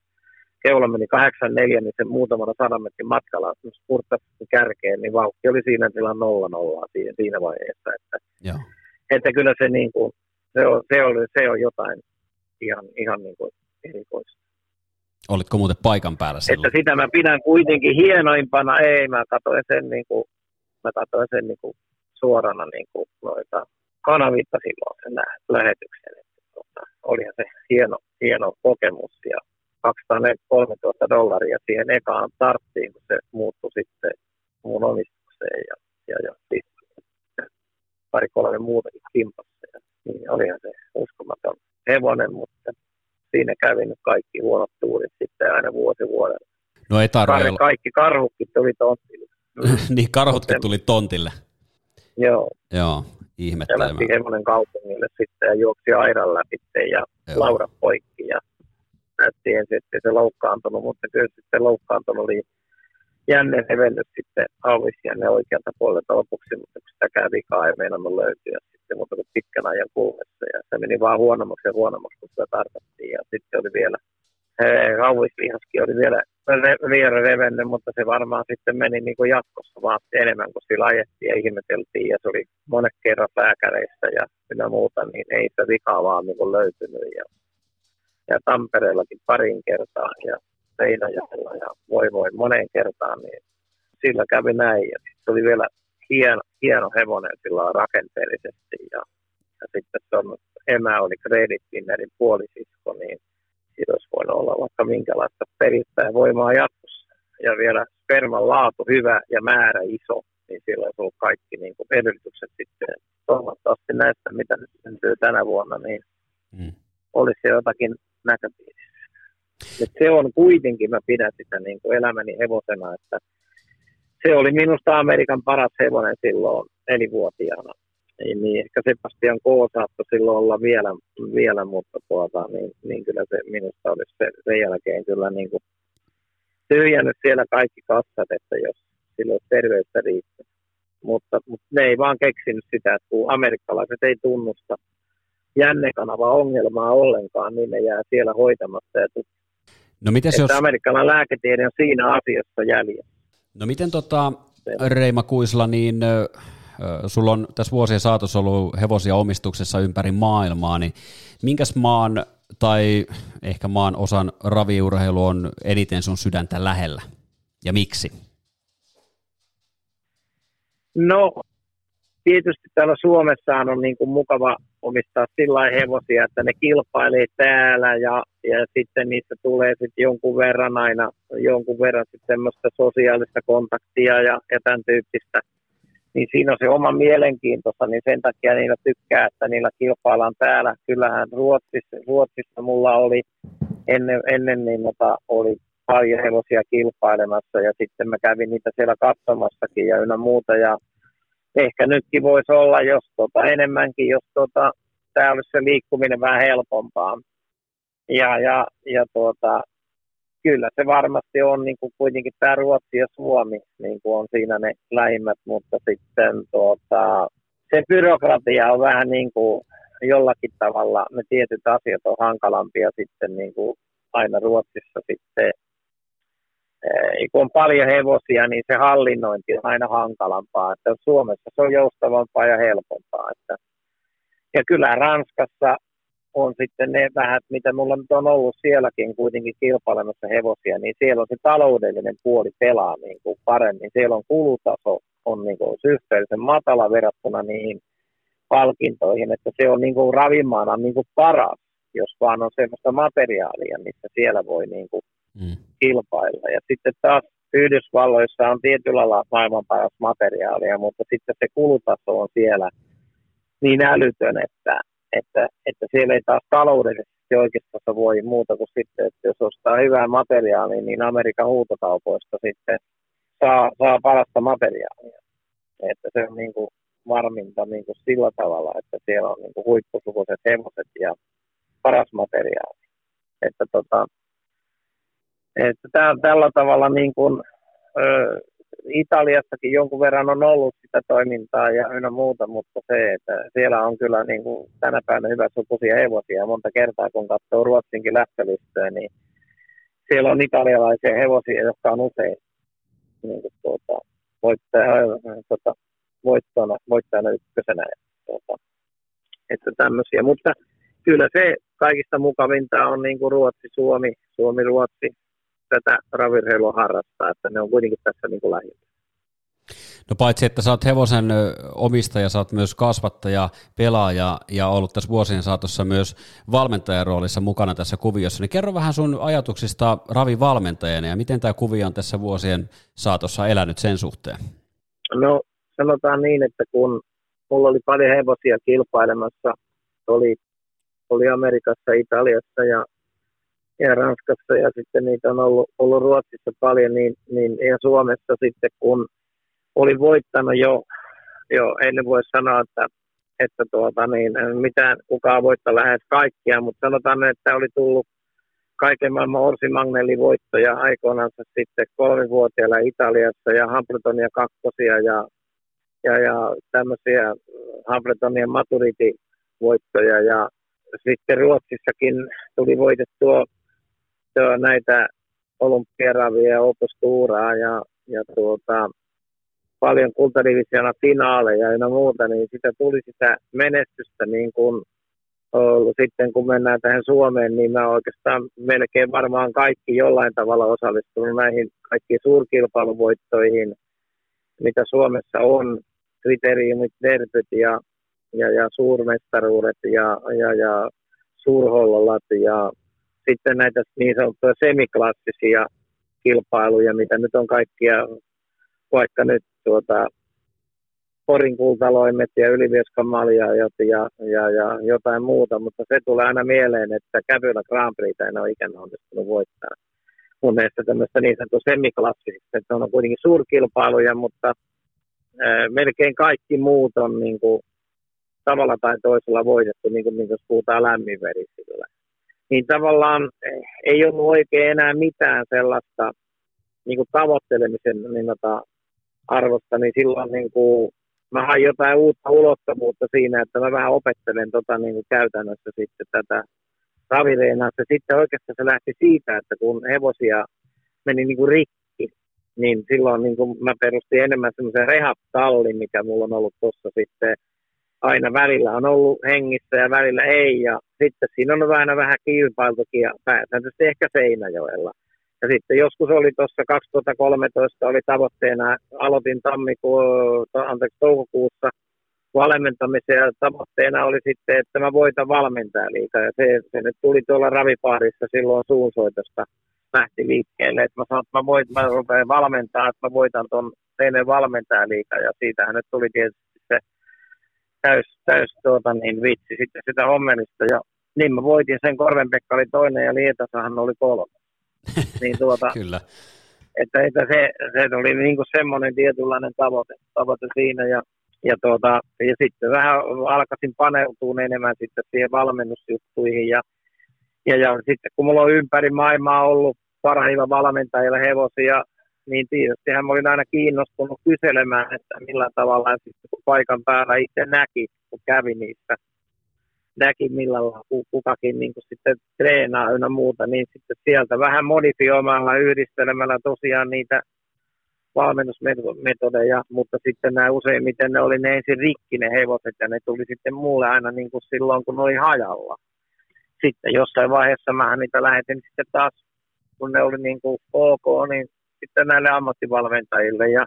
[SPEAKER 3] keula meni 84, niin se muutamalla sadan metrin matkalla spurttasi kärkeen, niin vauhti oli siinä tilan nolla nollaa siinä, siinä vaiheessa. Että,
[SPEAKER 2] Joo.
[SPEAKER 3] että kyllä se, niin kuin, se, on, se, oli, se on jotain ihan, ihan niin kuin erikoista.
[SPEAKER 2] Olitko muuten paikan päällä silloin?
[SPEAKER 3] Että sitä mä pidän kuitenkin hienoimpana. Ei, mä katsoin sen, niin kuin, mä katsoin sen niin kuin suorana niin kuin noita kanavitta silloin sen lähetyksen. Että, tuota, olihan se hieno, hieno kokemus ja 213 dollaria siihen ekaan tarttiin, kun se muuttui sitten muun omistukseen ja, ja, ja pari kolme muutakin kimpassa. Ja, niin olihan se uskomaton hevonen, mutta siinä kävi nyt kaikki huonot tuurit sitten aina vuosi vuodella.
[SPEAKER 2] No ei tarvitse
[SPEAKER 3] olla. Kaikki karhutkin tuli tontille.
[SPEAKER 2] niin, karhutkin tuli tontille.
[SPEAKER 3] Joo.
[SPEAKER 2] Joo, ihmettelemään.
[SPEAKER 3] Ja lähti hevonen kaupungille sitten ja juoksi aidan läpi ja Joo. Laura poikki ja näytti ensin, että se loukkaantunut, mutta kyllä sitten loukkaantunut oli jänne hevennyt sitten ne oikealta puolelta lopuksi, mutta kun sitäkään vikaa ei meinannut löytyä sitten, mutta kuin pitkän ajan kuluessa. Ja se meni vaan huonommaksi ja huonommaksi, kun sitä tarvittiin. Ja sitten oli vielä, hauislihaskin oli vielä, vielä revennyt, mutta se varmaan sitten meni niin kuin jatkossa vaan enemmän, kun sillä ajettiin ja ihmeteltiin. Ja se oli monet kerrat lääkäreissä ja mitä muuta, niin ei sitä vikaa vaan niin kuin löytynyt. Ja, ja Tampereellakin parin kertaa ja Seinäjoella ja voi voi moneen kertaan, niin sillä kävi näin. Ja sitten oli vielä hieno, hieno hevonen sillä rakenteellisesti ja, ja sitten se on, emä oli Credit Winnerin puolisisko, niin siitä olisi voinut olla vaikka minkälaista perittäjä voimaa jatkossa. Ja vielä sperman laatu hyvä ja määrä iso, niin silloin olisi ollut kaikki niin kuin edellytykset sitten toivottavasti näistä, mitä nyt syntyy tänä vuonna, niin mm. olisi jotakin näköpiirissä. Et se on kuitenkin, mä pidän sitä niin kuin elämäni hevosena, että se oli minusta Amerikan paras hevonen silloin nelivuotiaana. Niin, ehkä Sebastian K. saattoi silloin olla vielä, vielä mutta tuota, niin, niin, kyllä se minusta olisi se, sen jälkeen kyllä niin kuin tyhjännyt siellä kaikki kassat, että jos silloin terveyttä riittää. Mutta, mutta ne ei vaan keksinyt sitä, että kun amerikkalaiset ei tunnusta jännekanava ongelmaa ollenkaan, niin ne jää siellä hoitamatta ja
[SPEAKER 2] No mites
[SPEAKER 3] jos... amerikkalainen lääketiede on siinä asiassa jäljellä.
[SPEAKER 2] No miten tota, Reima Kuisla, niin sulla on tässä vuosien saatossa ollut hevosia omistuksessa ympäri maailmaa, niin minkäs maan tai ehkä maan osan raviurheilu on eniten sun sydäntä lähellä ja miksi?
[SPEAKER 3] No tietysti täällä Suomessa on niin kuin mukava omistaa sillä hevosia, että ne kilpailee täällä ja, ja sitten niistä tulee sitten jonkun verran aina, jonkun verran sitten semmoista sosiaalista kontaktia ja, ja tämän tyyppistä. Niin siinä on se oma mielenkiintoista, niin sen takia niillä tykkää, että niillä kilpaillaan täällä. Kyllähän Ruotsissa, Ruotsissa mulla oli ennen, ennen niin nota, oli paljon hevosia kilpailemassa ja sitten mä kävin niitä siellä katsomassakin ja ynnä muuta ja ehkä nytkin voisi olla, jos tota, enemmänkin, jos tota, tämä olisi se liikkuminen vähän helpompaa. Ja, ja, ja tuota, kyllä se varmasti on niin kuin kuitenkin tämä Ruotsi ja Suomi niin kuin on siinä ne lähimmät, mutta sitten tuota, se byrokratia on vähän niin kuin jollakin tavalla, ne tietyt asiat on hankalampia sitten niin kuin aina Ruotsissa sitten. Kun on paljon hevosia, niin se hallinnointi on aina hankalampaa. Että Suomessa se on joustavampaa ja helpompaa. Että, ja kyllä Ranskassa on sitten ne vähät, mitä mulla nyt on ollut sielläkin kuitenkin kilpailemassa hevosia, niin siellä on se taloudellinen puoli pelaa niin kuin paremmin. Siellä on kulutaso on niin kuin suhteellisen matala verrattuna niihin palkintoihin, että se on niin kuin ravimaana niin kuin paras, jos vaan on sellaista materiaalia, missä siellä voi niin kuin mm. kilpailla. Ja sitten taas Yhdysvalloissa on tietyllä lailla maailman paras materiaalia, mutta sitten se kulutaso on siellä niin älytön, että, että, että siellä ei taas taloudellisesti oikeastaan voi muuta kuin sitten, että jos ostaa hyvää materiaalia, niin Amerikan huutokaupoista sitten saa, saa parasta materiaalia. Että se on niin kuin varminta niin kuin sillä tavalla, että siellä on niin kuin huippusukuiset hevoset ja paras materiaali. Että, tota, että tää, tällä tavalla niin kuin, ö, Italiassakin jonkun verran on ollut sitä toimintaa ja ynnä muuta, mutta se, että siellä on kyllä niin kuin tänä päivänä hyvä sukuisia hevosia. Monta kertaa kun katsoo Ruotsinkin lähtölistöä, niin siellä on italialaisia hevosia, jotka on usein niin kuin tuota, voittaja, tuota, voittona, voittajana ykkösenä. Tuota, että tämmöisiä. Mutta kyllä se kaikista mukavinta on niin kuin Ruotsi, Suomi, Suomi, Ruotsi, tätä ravirheilua harrastaa, että ne on kuitenkin tässä niin kuin lähinnä.
[SPEAKER 2] No paitsi, että sä oot hevosen omistaja, sä oot myös kasvattaja, pelaaja ja ollut tässä vuosien saatossa myös valmentajan roolissa mukana tässä kuviossa, niin kerro vähän sun ajatuksista ravivalmentajana ja miten tämä kuvio on tässä vuosien saatossa elänyt sen suhteen?
[SPEAKER 3] No sanotaan niin, että kun mulla oli paljon hevosia kilpailemassa, oli, oli Amerikassa, Italiassa ja, ja Ranskassa ja sitten niitä on ollut, ollut Ruotsissa paljon, niin, niin ja Suomessa sitten kun oli voittanut jo, jo en voi sanoa, että, että tuota, niin, mitään, kukaan voittaa lähes kaikkia, mutta sanotaan, että oli tullut kaiken maailman Orsi Magnelli-voittoja aikoinaan sitten kolmivuotiailla Italiassa ja Hamiltonia kakkosia ja, ja, ja tämmöisiä Hamiltonien maturity-voittoja ja sitten Ruotsissakin tuli voitettua näitä olympiaravia ja opustuuraa ja, ja tuota, paljon kultadivisiona finaaleja ja muuta, niin sitä tuli sitä menestystä niin kuin. Sitten kun mennään tähän Suomeen, niin mä oikeastaan melkein varmaan kaikki jollain tavalla osallistunut näihin kaikkiin suurkilpailuvoittoihin, mitä Suomessa on, kriteeriumit, derbyt ja, ja, ja suurmestaruudet ja, ja, ja suurhollolat ja sitten näitä niin sanottuja semiklassisia kilpailuja, mitä nyt on kaikkia, vaikka nyt tuota, Porin kultaloimet ja Ylivieskan maljaajat ja, ja, ja, jotain muuta, mutta se tulee aina mieleen, että Käpylä Grand Prix en ole ikänä onnistunut voittaa. Mun mielestä tämmöistä niin sanottu semiklassista, että on kuitenkin suurkilpailuja, mutta ää, melkein kaikki muut on niin kuin, tavalla tai toisella voitettu, niin kuin, niin kuin puhutaan lämminverisillä. Niin tavallaan eh, ei ollut oikein enää mitään sellaista niin kuin tavoittelemisen niin, arvosta, niin silloin niin kuin, mä hain jotain uutta ulottuvuutta siinä, että mä vähän opettelen tota, niin kuin käytännössä sitten tätä ravireenassa. Sitten oikeastaan se lähti siitä, että kun hevosia meni niin kuin rikki, niin silloin niin kuin mä perustin enemmän semmoisen rehab-tallin, mikä mulla on ollut tuossa sitten aina välillä on ollut hengissä ja välillä ei. Ja sitten siinä on aina vähän kilpailtukin ja pääsääntöisesti ehkä Seinäjoella. Ja sitten joskus oli tuossa 2013 oli tavoitteena, aloitin tammikuun, anteeksi, toukokuussa valmentamisen ja tavoitteena oli sitten, että mä voitan valmentajaliikaa. Ja se, se nyt tuli tuolla ravipaarissa silloin suunsoitosta lähti liikkeelle, että mä sanoin, että mä, voit, mä rupean valmentaa, että mä voitan tuon teille valmentajaliikaa ja siitähän nyt tuli tietysti se täys, täys tuota, niin vitsi sitten sitä hommelista ja niin mä voitin sen, Korven-Pekka oli toinen ja Lietasahan oli kolme.
[SPEAKER 2] niin tuota, Kyllä.
[SPEAKER 3] Että, että se, se oli niin kuin semmoinen tietynlainen tavoite, tavoite siinä ja, ja, tuota, ja sitten vähän alkaisin paneutua enemmän sitten siihen valmennusjuttuihin ja, ja, ja sitten kun mulla on ympäri maailmaa ollut parhailla valmentajilla hevosia niin tietysti hän oli aina kiinnostunut kyselemään, että millä tavalla sitten, kun paikan päällä itse näki, kun kävi niissä, näki millä kukakin niin kuin sitten treenaa ynnä muuta, niin sitten sieltä vähän modifioimalla, yhdistelemällä tosiaan niitä valmennusmetodeja, mutta sitten nämä useimmiten ne oli ne ensin rikki ne hevoset ja ne tuli sitten mulle aina niin kuin silloin, kun ne oli hajalla. Sitten jossain vaiheessa mä niitä lähetin sitten taas, kun ne oli niin kuin ok, niin sitten näille ammattivalmentajille ja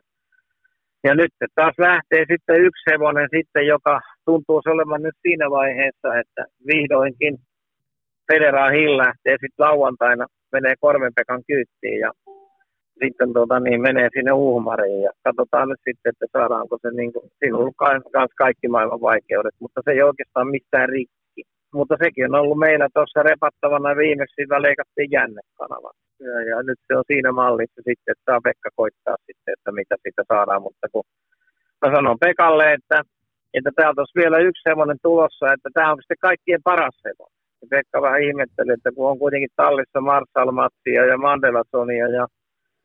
[SPEAKER 3] ja nyt taas lähtee sitten yksi hevonen sitten, joka tuntuu olevan nyt siinä vaiheessa, että vihdoinkin Federaa Hill lähtee sitten lauantaina, menee Korvenpekan kyyttiin ja sitten tota, niin menee sinne Uhmariin ja katsotaan nyt sitten, että saadaanko se niin kuin, siinä on kanssa kaikki maailman vaikeudet, mutta se ei oikeastaan mitään rikki. Mutta sekin on ollut meillä tuossa repattavana viimeksi, sitä leikattiin jännekanava. Ja, nyt se on siinä mallissa sitten, että saa Pekka koittaa sitten, että mitä siitä saadaan, mutta kun mä sanon Pekalle, että, että täältä olisi vielä yksi semmoinen tulossa, että tämä on sitten kaikkien paras hevonen. Pekka vähän ihmetteli, että kun on kuitenkin tallissa Marshall Matsia ja Mandela Sonia ja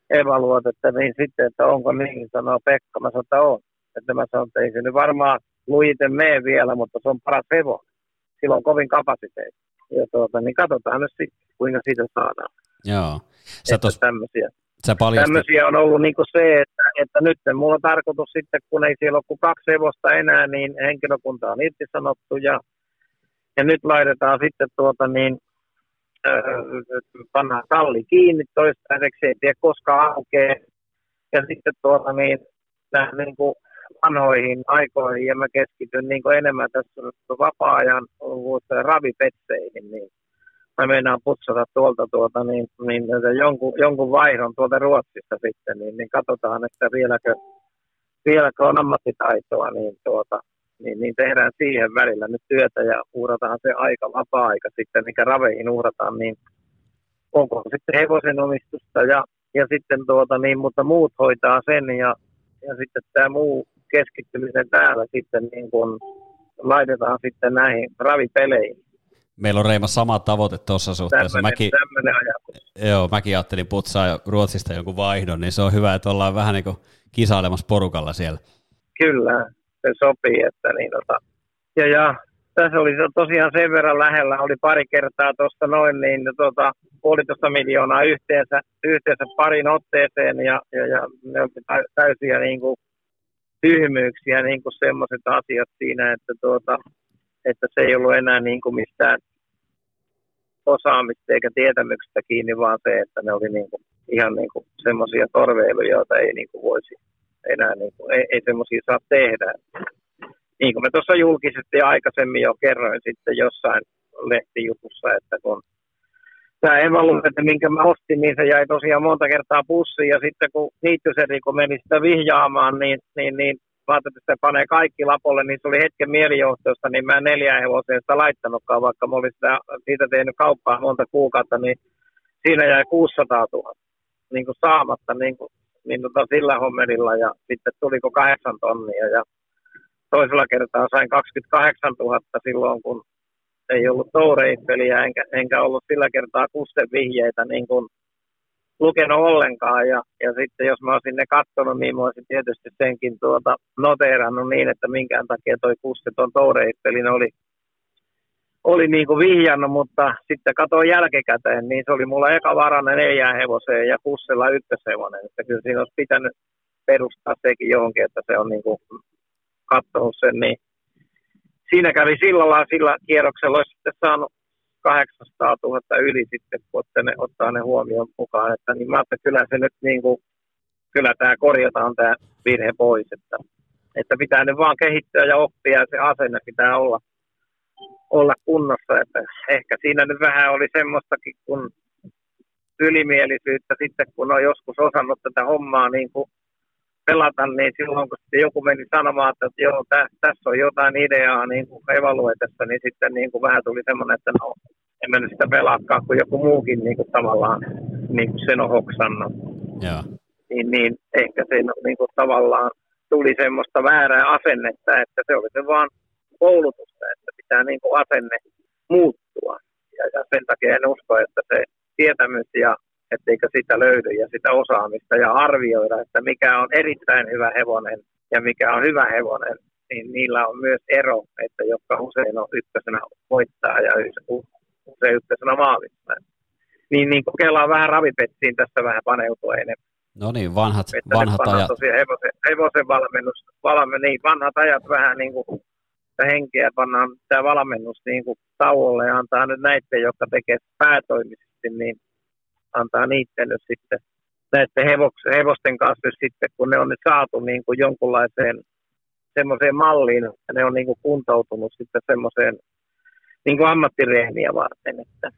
[SPEAKER 3] evaluotetta, niin sitten, että onko niin, sanoo Pekka, mä sanon, että on. Että mä sanon, että ei se nyt varmaan lujiten mene vielä, mutta se on paras hevonen. Sillä on kovin kapasiteetti. Ja tuota, niin katsotaan nyt sitten, kuinka siitä saadaan.
[SPEAKER 2] Joo. Sä tos...
[SPEAKER 3] tämmöisiä.
[SPEAKER 2] Sä paljastit...
[SPEAKER 3] Tämmöisiä on ollut niin se, että, että nyt mulla on tarkoitus sitten, kun ei siellä ole kuin kaksi hevosta enää, niin henkilökunta on irtisanottu ja, ja nyt laitetaan sitten tuota niin, pannaan talli kiinni toistaiseksi, ei tiedä koska aukeaa. Ja sitten tuota niin, niin kuin vanhoihin aikoihin ja mä keskityn niin kuin enemmän tässä vapaa-ajan ravipetseihin, niin mä meinaan putsata tuolta tuota, niin, niin jonkun, jonkun vaihdon tuolta Ruotsista sitten, niin, niin katsotaan, että vieläkö, vieläkö on ammattitaitoa, niin tuota, niin, niin tehdään siihen välillä nyt työtä ja uhrataan se aika, vapaa-aika sitten, mikä raveihin uhrataan, niin onko sitten hevosen omistusta ja, ja sitten tuota, niin, mutta muut hoitaa sen ja, ja sitten tämä muu keskittyminen täällä sitten niin kun laitetaan sitten näihin ravipeleihin.
[SPEAKER 2] Meillä on Reima sama tavoite tuossa suhteessa.
[SPEAKER 3] Tämmönen,
[SPEAKER 2] mäkin,
[SPEAKER 3] tämmönen
[SPEAKER 2] joo, mäkin ajattelin putsaa Ruotsista jonkun vaihdon, niin se on hyvä, että ollaan vähän niin kuin kisailemassa porukalla siellä.
[SPEAKER 3] Kyllä, se sopii. Että niin, tota. ja, ja tässä oli tosiaan sen verran lähellä, oli pari kertaa tuosta noin, niin tota, puolitoista miljoonaa yhteensä, yhteensä parin otteeseen ja, ja, ja ne oli täysiä niin kuin, tyhmyyksiä, niin kuin semmoiset asiat siinä, että, tuota, että se ei ollut enää niin kuin mistään osaamista eikä tietämyksestä kiinni, vaan se, että ne oli niin kuin, ihan niin kuin semmoisia torveiluja, joita ei niin kuin voisi enää niin kuin, ei, ei semmoisia saa tehdä. Niin kuin me tuossa julkisesti aikaisemmin jo kerroin sitten jossain lehtijutussa, että kun tämä että minkä mä ostin, niin se jäi tosiaan monta kertaa pussiin, ja sitten kun niittyseri, kun meni sitä vihjaamaan, niin, niin, niin se panee kaikki lapolle, niin se oli hetken mielijohtoista, niin mä neljä hevoseen sitä laittanutkaan, vaikka mä olin sitä, siitä tehnyt kauppaa monta kuukautta, niin siinä jäi 600 000 niin kuin saamatta niin kuin niin tota sillä hommelilla ja sitten tuliko kahdeksan tonnia ja toisella kertaa sain 28 000 silloin, kun ei ollut toureippeliä, enkä, enkä ollut sillä kertaa kusten vihjeitä niin kuin lukenut ollenkaan. Ja, ja sitten jos mä olisin ne katsonut, niin mä olisin tietysti senkin tuota noteerannut niin, että minkään takia toi on toureippeli oli oli niin kuin vihjannut, mutta sitten katsoin jälkikäteen, niin se oli mulla eka varana neljään hevoseen ja kussella ykköshevonen. Että kyllä siinä olisi pitänyt perustaa sekin johonkin, että se on niin kuin katsonut sen. Niin siinä kävi sillä lailla, sillä kierroksella olisi sitten saanut 800 000 yli sitten, kun ne, ottaa ne huomioon mukaan. Että, niin mä että kyllä se nyt niin kuin, kyllä tämä korjataan tämä virhe pois, että, että pitää ne vaan kehittyä ja oppia ja se asenne pitää olla – olla kunnossa. Että ehkä siinä nyt vähän oli semmoistakin kun ylimielisyyttä sitten, kun on joskus osannut tätä hommaa niin kuin pelata, niin silloin kun sitten joku meni sanomaan, että joo, tä, tässä on jotain ideaa niin kuin evaluetessa, niin sitten niin kuin vähän tuli semmoinen, että no, en mä nyt sitä pelaakaan, kun joku muukin niin kuin tavallaan niin kuin sen on hoksannut.
[SPEAKER 2] Yeah.
[SPEAKER 3] Niin, niin ehkä se niin kuin tavallaan tuli semmoista väärää asennetta, että se oli se vaan koulutusta, että pitää niin kuin asenne muuttua. Ja, ja sen takia en usko, että se tietämys ja etteikö sitä löydy ja sitä osaamista ja arvioida, että mikä on erittäin hyvä hevonen ja mikä on hyvä hevonen, niin niillä on myös ero, että jotka usein on ykkösenä voittaa ja ykkösenä maalistaa. Niin, niin kokeillaan vähän ravipetsiin tässä vähän paneutua enemmän.
[SPEAKER 2] No niin, vanhat, että vanhat ajat.
[SPEAKER 3] Tosiaan hevosen, hevosen valmennus, valme, niin vanhat ajat vähän niin kuin henkeä, pannaan tämä valmennus niin kuin tauolle ja antaa nyt näiden, jotka tekee päätoimisesti, niin antaa niiden nyt sitten näiden hevosten kanssa sitten, kun ne on nyt saatu niin kuin jonkunlaiseen semmoiseen malliin, että ne on niin kuin kuntoutunut sitten semmoiseen niin kuin ammattireeniä varten, että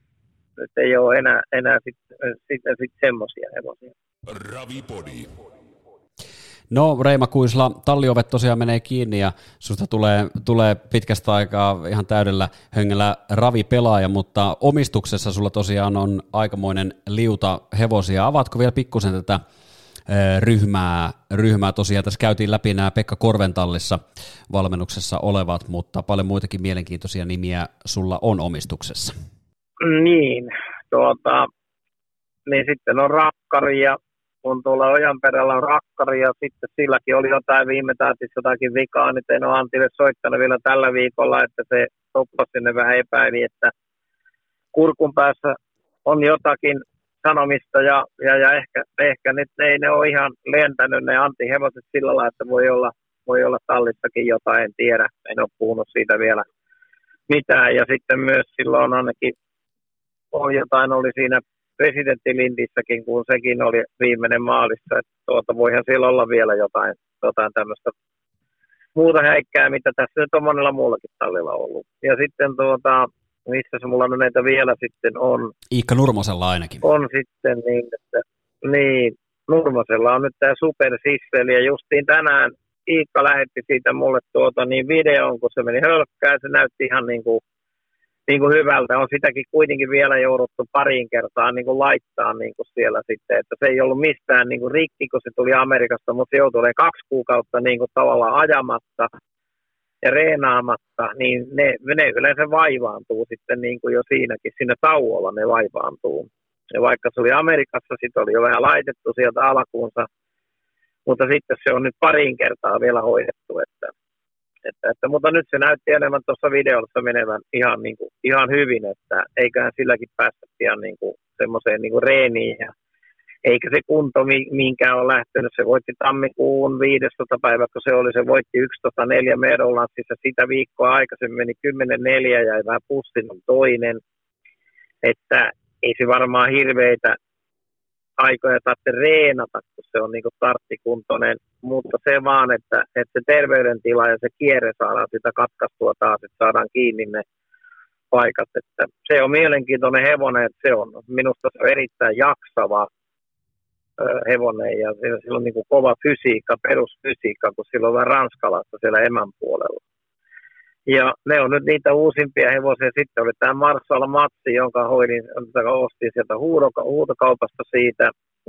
[SPEAKER 3] nyt ei ole enää, enää sitten sit, sit semmoisia hevosia. Ravipodi.
[SPEAKER 2] No Reima Kuisla, talliovet tosiaan menee kiinni ja susta tulee, tulee pitkästä aikaa ihan täydellä höngellä ravipelaaja, mutta omistuksessa sulla tosiaan on aikamoinen liuta hevosia. Avaatko vielä pikkusen tätä ryhmää, ryhmää tosiaan. Tässä käytiin läpi nämä Pekka Korventallissa valmennuksessa olevat, mutta paljon muitakin mielenkiintoisia nimiä sulla on omistuksessa.
[SPEAKER 3] Niin, tuota, niin sitten on Rakkari ja kun tuolla Ojanperällä on rakkari ja sitten silläkin oli jotain viime taatissa jotakin vikaa, niin en ole Antille soittanut vielä tällä viikolla, että se toppasi sinne vähän epäili, että kurkun päässä on jotakin sanomista ja, ja, ja ehkä, ehkä nyt ei ne ole ihan lentänyt ne Antti hevoset sillä lailla, että voi olla, voi olla tallissakin jotain, en tiedä, en ole puhunut siitä vielä mitään. Ja sitten myös silloin ainakin on jotain oli siinä presidenttilindissäkin, kun sekin oli viimeinen maalissa, että tuota, voihan siellä olla vielä jotain, jotain tämmöistä muuta häikkää, mitä tässä nyt on monella muullakin tallilla ollut. Ja sitten tuota, missä se mulla näitä vielä sitten on.
[SPEAKER 2] Iikka Nurmosella ainakin.
[SPEAKER 3] On sitten niin, että niin, Nurmosella on nyt tämä Super Sisseli ja justiin tänään Iikka lähetti siitä mulle tuota niin videon, kun se meni hölkkään, se näytti ihan niin kuin niin kuin hyvältä. On sitäkin kuitenkin vielä jouduttu pariin kertaan niin kuin laittaa niin kuin siellä sitten, että se ei ollut mistään niin kuin rikki, kun se tuli Amerikasta, mutta se joutui kaksi kuukautta niin kuin tavallaan ajamatta ja reenaamatta, niin ne, ne yleensä vaivaantuu sitten niin kuin jo siinäkin, siinä tauolla ne vaivaantuu. Ja vaikka se oli Amerikassa, sitten oli jo vähän laitettu sieltä alkuunsa, mutta sitten se on nyt pariin kertaa vielä hoidettu, että että, että, mutta nyt se näytti enemmän tuossa videossa menevän ihan, niin kuin, ihan hyvin, että eiköhän silläkin päästä pian niin kuin, semmoiseen niin kuin reeniin ja eikä se kunto minkään ole lähtenyt. Se voitti tammikuun 15. päivä, kun se oli, se voitti 11.4 Meadowlandsissa sitä viikkoa aikaisemmin meni 10.4 ja vähän pussin on toinen. Että ei se varmaan hirveitä aikoja tarvitse reenata, kun se on niin starttikuntoinen, mutta se vaan, että, että se terveydentila ja se kierre saadaan sitä katkaistua taas, että saadaan kiinni ne paikat. Että se on mielenkiintoinen hevonen, että se on minusta se on erittäin jaksava hevonen ja sillä on niin kuin kova fysiikka, perusfysiikka, kun sillä on vähän ranskalaista siellä emän puolella. Ja ne on nyt niitä uusimpia hevosia. Sitten oli tämä Marshall Matsi, jonka hoidin, ostin sieltä huutokaupasta siitä.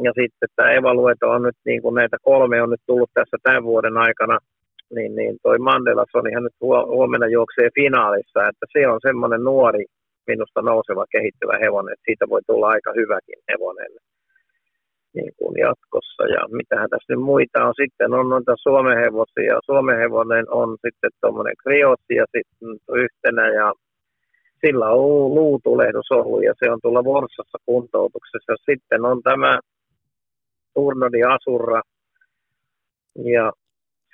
[SPEAKER 3] Ja sitten tämä Evalueto on nyt, niin kuin näitä kolme on nyt tullut tässä tämän vuoden aikana. Niin, niin toi Mandelas on ihan nyt huomenna juoksee finaalissa, että se on semmoinen nuori, minusta nouseva, kehittyvä hevonen, että siitä voi tulla aika hyväkin hevonen niin kuin jatkossa. Ja mitähän tässä nyt muita on sitten, on noita Suomen hevosia. Suomen hevonen on sitten tuommoinen krioti ja sitten yhtenä ja sillä on luutulehdus ollut ja se on tulla Vorsassa kuntoutuksessa. Sitten on tämä Turnodi Asurra ja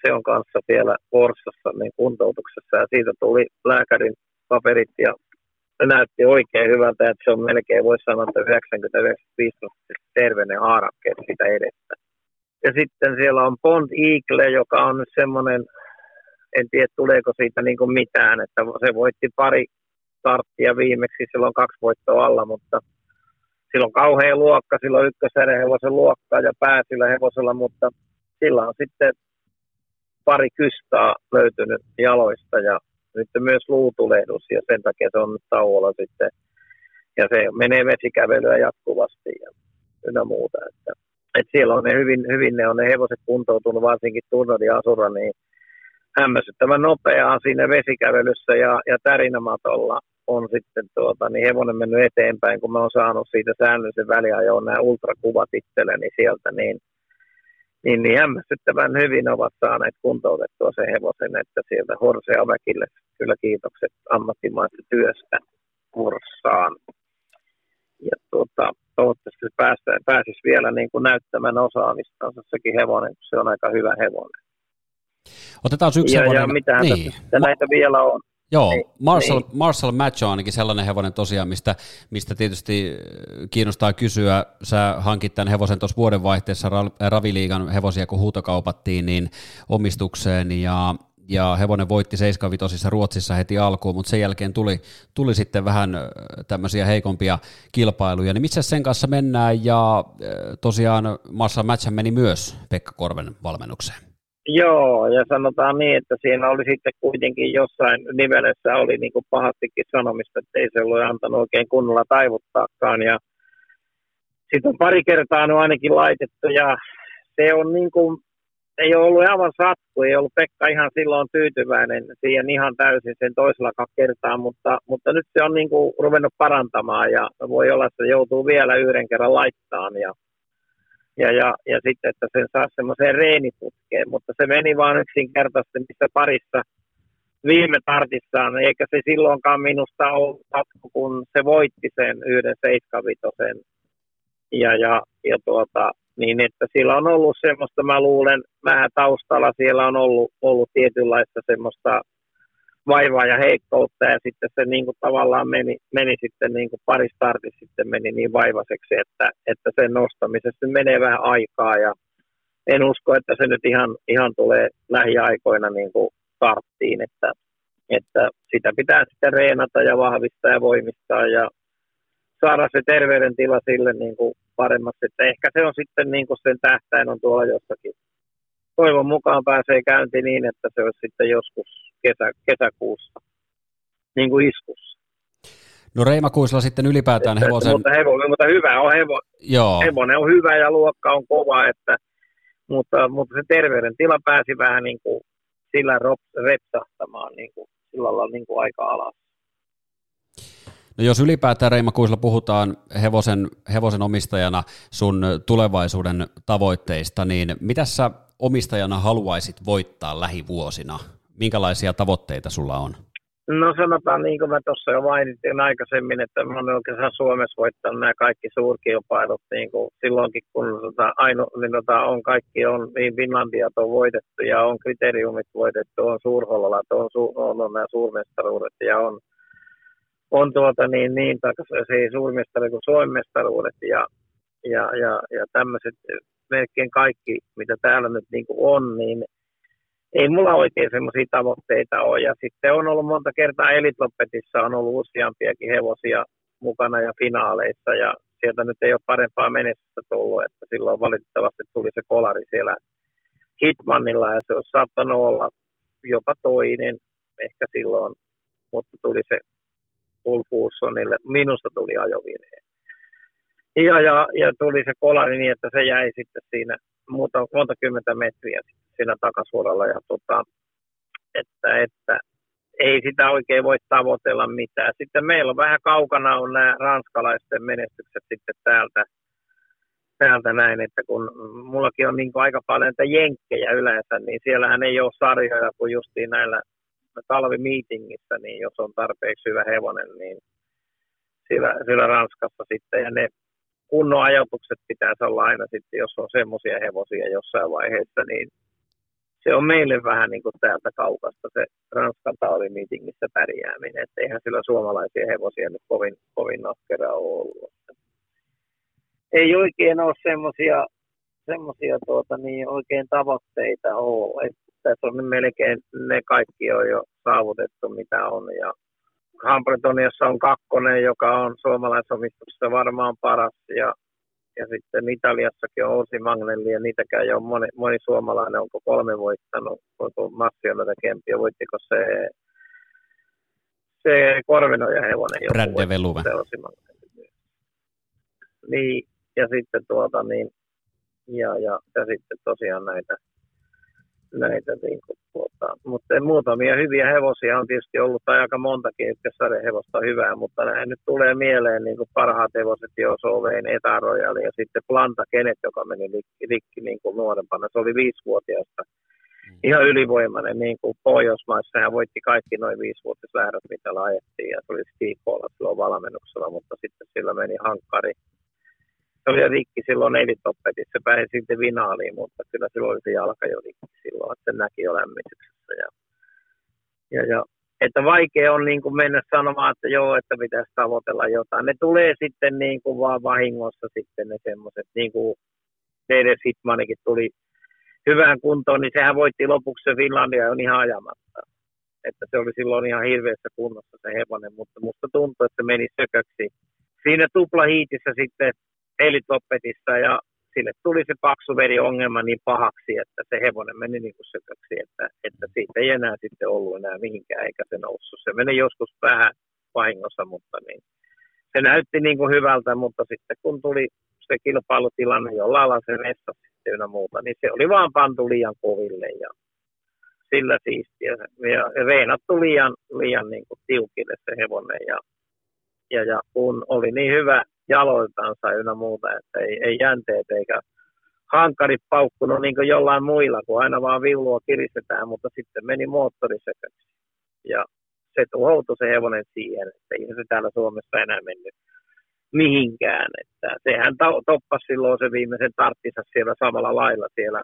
[SPEAKER 3] se on kanssa vielä Vorsassa niin kuntoutuksessa ja siitä tuli lääkärin paperit ja näytti oikein hyvältä, että se on melkein, voisi sanoa, että 95 prosenttia terveinen haarakkeet sitä edestä. Ja sitten siellä on Bond Eagle, joka on nyt semmoinen, en tiedä tuleeko siitä niin kuin mitään, että se voitti pari starttia viimeksi, silloin kaksi voittoa alla, mutta sillä on kauhean luokka, sillä on ykkösäänen hevosen luokka ja pääsillä hevosella, mutta sillä on sitten pari kystaa löytynyt jaloista ja nyt myös luutulehdus ja sen takia se on tauolla sitten. Ja se menee vesikävelyä jatkuvasti ja ynnä muuta. Että, että siellä on ne hyvin, hyvin ne on ne hevoset kuntoutunut, varsinkin Turnodi Asura, niin hämmästyttävän nopeaa siinä vesikävelyssä ja, ja tärinämatolla. on sitten tuota, niin hevonen mennyt eteenpäin, kun mä oon saanut siitä säännöllisen väliajoon nämä ultrakuvat itselleni sieltä, niin, niin, niin hämmästyttävän hyvin ovat saaneet kuntoutettua sen hevosen, että sieltä Horsea väkille kyllä kiitokset ammattimaista työstä Horsaan. Ja tuota, toivottavasti päästä, pääsisi vielä niin kuin näyttämään osaamista sekin hevonen, kun se on aika hyvä hevonen.
[SPEAKER 2] Otetaan yksi
[SPEAKER 3] ja,
[SPEAKER 2] hevonen.
[SPEAKER 3] Ja mitä niin. näitä vielä on.
[SPEAKER 2] Joo, niin, Marshall, niin. Marshall Match on ainakin sellainen hevonen tosiaan, mistä, mistä tietysti äh, kiinnostaa kysyä. Sä hankit tämän hevosen tuossa vuodenvaihteessa Raviliigan hevosia, kun huutokaupattiin, niin omistukseen ja ja hevonen voitti 75 Ruotsissa heti alkuun, mutta sen jälkeen tuli, tuli sitten vähän äh, tämmöisiä heikompia kilpailuja. Niin missä sen kanssa mennään ja äh, tosiaan Massa Match meni myös Pekka Korven valmennukseen?
[SPEAKER 3] Joo, ja sanotaan niin, että siinä oli sitten kuitenkin jossain nivelessä oli niin kuin pahastikin sanomista, että ei se ollut antanut oikein kunnolla taivuttaakaan. Ja sitten on pari kertaa on ainakin laitettu ja se on niin kuin, ei ole ollut aivan sattu, ei ollut Pekka ihan silloin tyytyväinen siihen ihan täysin sen toisella kertaa, mutta, mutta nyt se on niin kuin ruvennut parantamaan ja voi olla, että se joutuu vielä yhden kerran laittaan ja ja, ja, ja sitten, että sen saa semmoiseen reeniputkeen, mutta se meni vaan yksinkertaisesti missä parissa viime tartissaan, eikä se silloinkaan minusta ollut katko, kun se voitti sen yhden seiskavitosen. Ja, ja, ja tuota, niin että sillä on ollut semmoista, mä luulen, vähän taustalla siellä on ollut, ollut tietynlaista semmoista vaivaa ja heikkoutta ja sitten se niin kuin tavallaan meni, meni sitten niin kuin pari startissa sitten meni niin vaivaiseksi, että, että sen nostamisessa menee vähän aikaa ja en usko, että se nyt ihan, ihan tulee lähiaikoina niin kuin starttiin, että, että sitä pitää sitten reenata ja vahvistaa ja voimistaa ja saada se terveydentila sille niin kuin paremmaksi, että ehkä se on sitten niin kuin sen tähtäin on tuolla jossakin. Toivon mukaan pääsee käynti niin, että se olisi sitten joskus kesä, kesäkuussa niin kuin iskussa.
[SPEAKER 2] No Reima Kuisla sitten ylipäätään että, hevosen...
[SPEAKER 3] Mutta, hevonen, mutta hyvä on hevo, Joo. hevonen on hyvä ja luokka on kova, että, mutta, mutta se terveydentila pääsi vähän niin kuin sillä repsahtamaan niin kuin, sillä lailla niin kuin aika alas.
[SPEAKER 2] No jos ylipäätään Reima Kuisla puhutaan hevosen, hevosen omistajana sun tulevaisuuden tavoitteista, niin mitä sä omistajana haluaisit voittaa lähivuosina? Minkälaisia tavoitteita sulla on?
[SPEAKER 3] No sanotaan niin kuin mä tuossa jo mainitsin aikaisemmin, että mä olen oikeastaan Suomessa voittanut nämä kaikki suurkilpailut niin kuin silloinkin, kun tota, aino, niin tota, on kaikki, on niin Finlandia on voitettu ja on kriteriumit voitettu, on suurhollat, on, su, on, on nämä suurmestaruudet ja on, on tuota niin, niin se suurmestari kuin Suomen mestaruudet ja, ja, ja, ja tämmöiset melkein kaikki, mitä täällä nyt niin kuin on, niin ei mulla oikein semmoisia tavoitteita ole. Ja sitten on ollut monta kertaa Elitloppetissa, on ollut useampiakin hevosia mukana ja finaaleissa, ja sieltä nyt ei ole parempaa menestystä tullut, että silloin valitettavasti tuli se kolari siellä Hitmanilla, ja se olisi saattanut olla jopa toinen, ehkä silloin, mutta tuli se Ulfuussonille, minusta tuli ajovineen. Ja, ja, ja tuli se kolari niin, että se jäi sitten siinä muuta, monta kymmentä metriä siinä takasuoralla. Ja tota, että, että ei sitä oikein voi tavoitella mitään. Sitten meillä on vähän kaukana on nämä ranskalaisten menestykset sitten täältä, täältä näin, että kun mullakin on niin aika paljon näitä jenkkejä yleensä, niin siellähän ei ole sarjoja kuin justiin näillä talvimiitingissä, niin jos on tarpeeksi hyvä hevonen, niin siellä, siellä Ranskassa sitten, ja ne kunnon ajatukset pitäisi olla aina sitten, jos on semmoisia hevosia jossain vaiheessa, niin se on meille vähän niin kuin täältä kaukasta se Ranskan talvimiitingissä pärjääminen, että eihän sillä suomalaisia hevosia nyt kovin, kovin nokkera ole ollut. Ei oikein ole semmoisia semmoisia tuota, niin oikein tavoitteita ole. Että tässä on melkein ne kaikki on jo saavutettu, mitä on. Ja Hambretoniassa on kakkonen, joka on suomalaisomistuksessa varmaan paras. Ja, ja sitten Italiassakin on Orsi Magnelli ja niitäkään ei ole moni, moni suomalainen, onko kolme voittanut, onko Massiolla Kempi ja voittiko se, se Korvinoja hevonen.
[SPEAKER 2] Brad Veluve.
[SPEAKER 3] Niin, ja sitten tuota niin, ja, ja, ja sitten tosiaan näitä näitä, niin kuin, tuota, mutta muutamia hyviä hevosia on tietysti ollut, tai aika montakin, että hevosta on hyvää, mutta näin nyt tulee mieleen niin kuin parhaat hevoset, jo Sovein, Etarojali ja sitten Planta Kenet, joka meni rikki, rikki niin kuin nuorempana. Se oli viisivuotiaasta mm. ihan ylivoimainen niin kuin Pohjoismaissa. Hän voitti kaikki noin viisivuotislähdöt, mitä laajettiin, ja se oli Steve Paula silloin valmennuksella, mutta sitten sillä meni hankkari se oli rikki silloin elitoppetissa, se pääsi sitten vinaaliin, mutta kyllä silloin oli se jalka jo rikki silloin, että se näki jo lämmityksessä. Ja, ja, ja että vaikea on niin kuin mennä sanomaan, että joo, että pitäisi tavoitella jotain. Ne tulee sitten niin kuin vaan vahingossa sitten ne semmoiset, niin kuin D.D. Sitmanikin tuli hyvään kuntoon, niin sehän voitti lopuksi se Finlandia on ihan ajamatta. Että se oli silloin ihan hirveässä kunnossa se hevonen, mutta musta tuntuu, että meni sököksi. Siinä tuplahiitissä sitten elitoppetissa ja sille tuli se ongelma niin pahaksi, että se hevonen meni niin kuin sököksi, että, että siitä ei enää sitten ollut enää mihinkään eikä se noussut. Se meni joskus vähän vahingossa, mutta niin, se näytti niin kuin hyvältä, mutta sitten kun tuli se kilpailutilanne, jolla ala se vessasi sitten muuta, niin se oli vaan pantu liian koville ja sillä siistiä. Ja reenattu liian, liian niin kuin tiukille se hevonen ja, ja, ja kun oli niin hyvä jaloiltansa ynnä muuta, että ei, ei jänteet eikä hankarit paukkunut niin kuin jollain muilla, kun aina vaan viulua kiristetään, mutta sitten meni moottori Ja se tuhoutui se hevonen siihen, että ei se täällä Suomessa enää mennyt mihinkään. Että sehän toppasi silloin se viimeisen tarttinsa siellä samalla lailla siellä,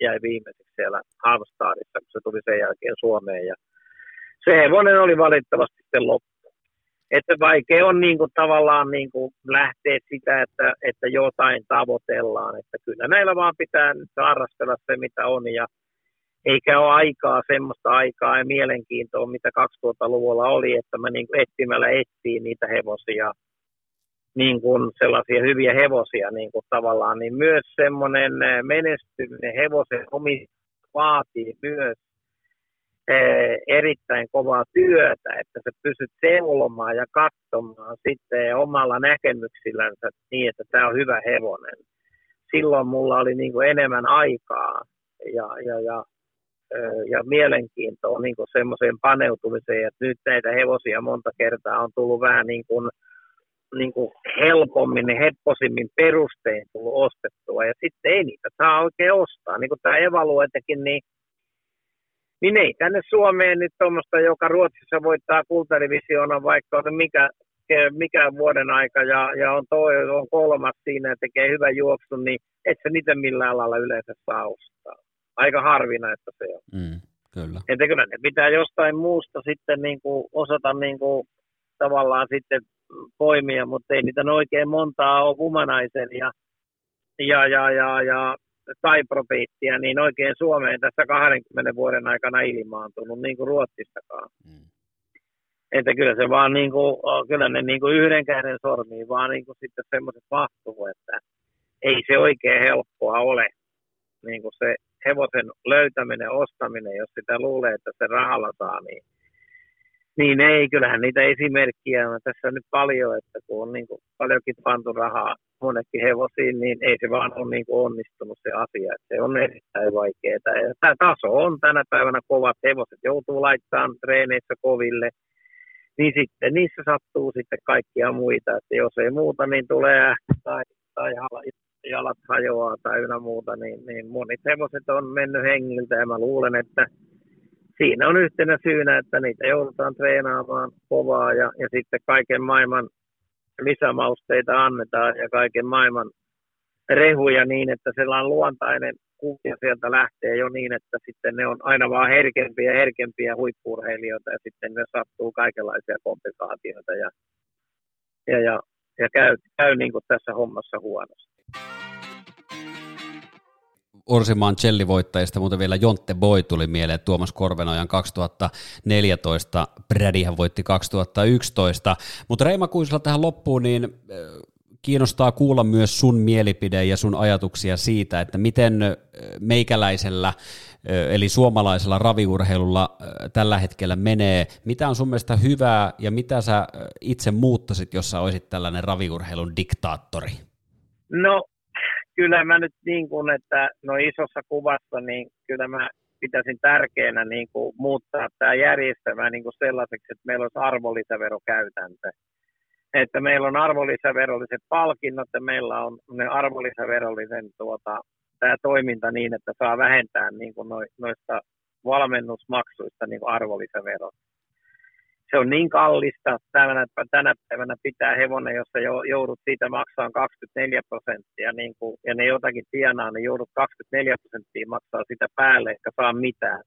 [SPEAKER 3] jäi viimeiseksi siellä Halmstadissa, kun se tuli sen jälkeen Suomeen. Ja se hevonen oli valitettavasti sitten loppu että vaikea on niin kuin, tavallaan niin kuin, lähteä sitä, että, että jotain tavoitellaan. Että kyllä näillä vaan pitää harrastella se, mitä on. Ja eikä ole aikaa, semmoista aikaa ja mielenkiintoa, mitä 2000-luvulla oli, että mä niin kuin etsimällä etsiin niitä hevosia, niin kuin sellaisia hyviä hevosia niin kuin tavallaan, niin myös semmoinen menestyminen hevosen omi vaatii myös erittäin kovaa työtä, että sä pystyt seulomaan ja katsomaan sitten omalla näkemyksillänsä niin, että tämä on hyvä hevonen. Silloin mulla oli niin kuin enemmän aikaa ja, ja, ja, ja mielenkiintoa niin kuin semmoiseen paneutumiseen, että nyt näitä hevosia monta kertaa on tullut vähän niin kuin, niin kuin helpommin, hepposimmin perustein tullut ostettua ja sitten ei niitä saa oikein ostaa. Niin kuin tämä evaluoitekin, niin niin ei tänne Suomeen nyt tuommoista, joka Ruotsissa voittaa kultadivisioona, vaikka on mikä, mikä vuoden aika ja, ja on, toi, on kolmas siinä ja tekee hyvän juoksun, niin et se niitä millään lailla yleensä saa ostaa. Aika harvinaista se on.
[SPEAKER 2] Mm, kyllä.
[SPEAKER 3] Että kyllä ne pitää jostain muusta sitten niin kuin osata niin kuin tavallaan sitten poimia, mutta ei niitä oikein montaa ole humanaisen ja, ja, ja, ja, ja tai niin oikein Suomeen tässä 20 vuoden aikana ilmaantunut, niin kuin Ruotsistakaan. Mm. Että kyllä se vaan niin kuin, kyllä ne niin kuin yhden käden sormiin vaan niin kuin sitten semmoiset mahtuu, että ei se oikein helppoa ole. Niin kuin se hevosen löytäminen, ostaminen, jos sitä luulee, että se rahalla saa, niin niin ei, kyllähän niitä esimerkkiä on tässä nyt paljon, että kun on niin kuin paljonkin pantu rahaa monekin hevosiin, niin ei se vaan ole niin onnistunut se asia. Että se on erittäin vaikeaa. Ja tämä taso on tänä päivänä kovat hevoset, joutuu laittamaan treeneissä koville, niin sitten niissä sattuu sitten kaikkia muita. Että jos ei muuta, niin tulee tai, tai jalat hajoaa tai ynnä muuta, niin, niin monet hevoset on mennyt hengiltä ja mä luulen, että siinä on yhtenä syynä, että niitä joudutaan treenaamaan kovaa ja, ja sitten kaiken maailman lisämausteita annetaan ja kaiken maailman rehuja niin, että sellainen luontainen kuvia sieltä lähtee jo niin, että sitten ne on aina vaan herkempiä ja herkempiä huippurheilijoita ja sitten ne sattuu kaikenlaisia komplikaatioita ja, ja, ja, ja käy, käy niin kuin tässä hommassa huonosti.
[SPEAKER 2] Orsimaan chellivoittajista, mutta vielä Jontte Boy tuli mieleen, Tuomas Korvenojan 2014, Brädihän voitti 2011, mutta Reima Kuisla tähän loppuun, niin äh, kiinnostaa kuulla myös sun mielipide ja sun ajatuksia siitä, että miten äh, meikäläisellä, äh, eli suomalaisella raviurheilulla tällä hetkellä menee. Mitä on sun mielestä hyvää ja mitä sä itse muuttasit, jos sä olisit tällainen raviurheilun diktaattori?
[SPEAKER 3] No kyllä mä nyt niin kuin, että no isossa kuvassa, niin kyllä mä pitäisin tärkeänä niin kuin muuttaa tämä järjestelmä niin kuin sellaiseksi, että meillä olisi arvonlisäverokäytäntö. Että meillä on arvonlisäverolliset palkinnot ja meillä on ne arvonlisäverollisen tuota, tämä toiminta niin, että saa vähentää niin kuin noista valmennusmaksuista niin kuin arvonlisäverot se on niin kallista tänä, tänä päivänä pitää hevonen, jossa joudut siitä maksaa 24 prosenttia, niin kuin, ja ne jotakin tienaa, niin joudut 24 prosenttia maksaa sitä päälle, eikä saa mitään.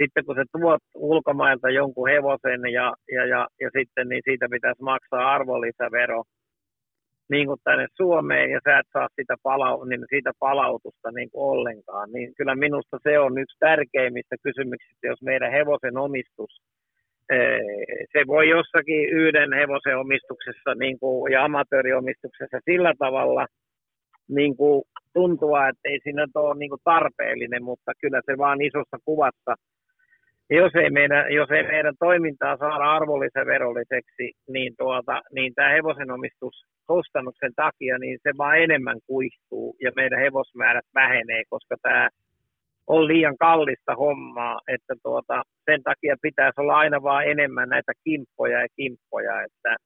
[SPEAKER 3] Sitten kun se tuot ulkomailta jonkun hevosen ja, ja, ja, ja sitten niin siitä pitäisi maksaa arvonlisävero niin kuin tänne Suomeen ja sä et saa sitä, palau- niin siitä palautusta niin kuin ollenkaan, niin kyllä minusta se on yksi tärkeimmistä kysymyksistä, jos meidän hevosen omistus – se voi jossakin yhden hevosen omistuksessa niin kuin, ja amatööriomistuksessa sillä tavalla niin kuin, tuntua, että ei siinä ole niin kuin, tarpeellinen, mutta kyllä se vaan isossa kuvassa. Jos ei, meidän, jos ei meidän toimintaa saada arvonlisäverolliseksi, niin, tuota, niin tämä hevosen omistus kustannuksen takia, niin se vaan enemmän kuihtuu ja meidän hevosmäärät vähenee, koska tämä on liian kallista hommaa, että tuota, sen takia pitäisi olla aina vaan enemmän näitä kimppoja ja kimppoja, että,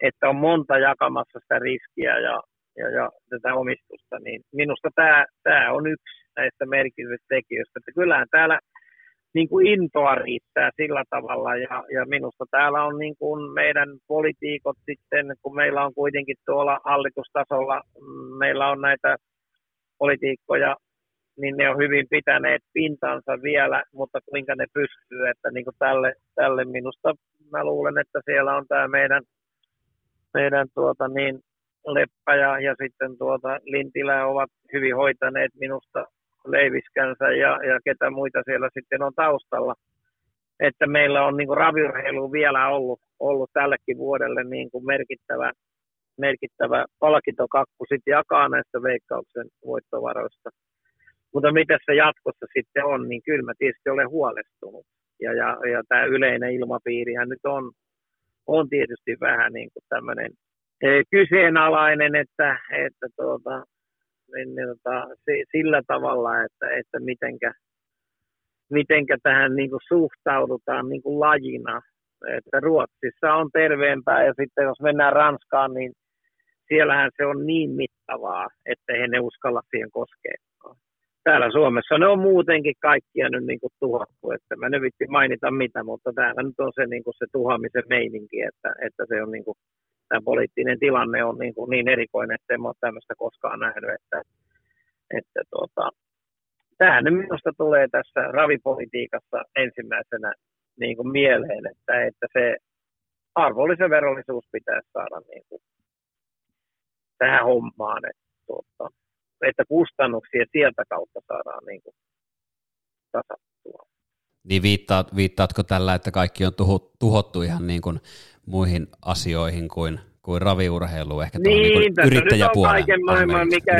[SPEAKER 3] että on monta jakamassa sitä riskiä ja, ja, ja tätä omistusta, niin minusta tämä, tämä on yksi näistä merkityksistä tekijöistä, että kyllähän täällä niin kuin intoa riittää sillä tavalla ja, ja minusta täällä on niin kuin meidän politiikot sitten, kun meillä on kuitenkin tuolla hallitustasolla, mm, meillä on näitä politiikkoja niin ne on hyvin pitäneet pintansa vielä, mutta kuinka ne pystyy, että niin kuin tälle, tälle minusta mä luulen, että siellä on tämä meidän, meidän tuota niin, Leppä ja, ja sitten tuota Lintilä ovat hyvin hoitaneet minusta leiviskänsä ja, ja ketä muita siellä sitten on taustalla. Että meillä on niin raviurheilu vielä ollut, ollut tällekin vuodelle niin kuin merkittävä, merkittävä palkintokakku sitten jakaa näistä veikkauksen voittovaroista. Mutta mitä se jatkossa sitten on, niin kyllä mä tietysti olen huolestunut. Ja, ja, ja tämä yleinen ilmapiirihän nyt on, on tietysti vähän niin kuin tämmöinen e, kyseenalainen, että, että tuota, niin, niin, tota, sillä tavalla, että, että mitenkä, mitenkä tähän niin kuin suhtaudutaan niin kuin lajina. Että Ruotsissa on terveempää ja sitten jos mennään Ranskaan, niin siellähän se on niin mittavaa, että he ne uskalla siihen koskea täällä Suomessa ne on muutenkin kaikkia nyt niin kuin tuhottu, että mä nyt vitti mainita mitä, mutta täällä nyt on se, niin kuin se tuhoamisen meininki, että, että se on niin kuin, tämä poliittinen tilanne on niin, kuin niin erikoinen, että en ole tämmöistä koskaan nähnyt, että, että tuota, tämähän nyt minusta tulee tässä ravipolitiikassa ensimmäisenä niin kuin mieleen, että, että se arvonlisäverollisuus pitäisi saada niin kuin tähän hommaan, että tuota, että kustannuksia sieltä kautta saadaan niin kuin tasattua.
[SPEAKER 2] Niin viittaat, viittaatko tällä, että kaikki on tuhottu ihan niin kuin muihin asioihin kuin, kuin raviurheiluun, ehkä
[SPEAKER 3] niin, niin
[SPEAKER 2] yrittäjäpuoleen?
[SPEAKER 3] kaiken maailman, mikä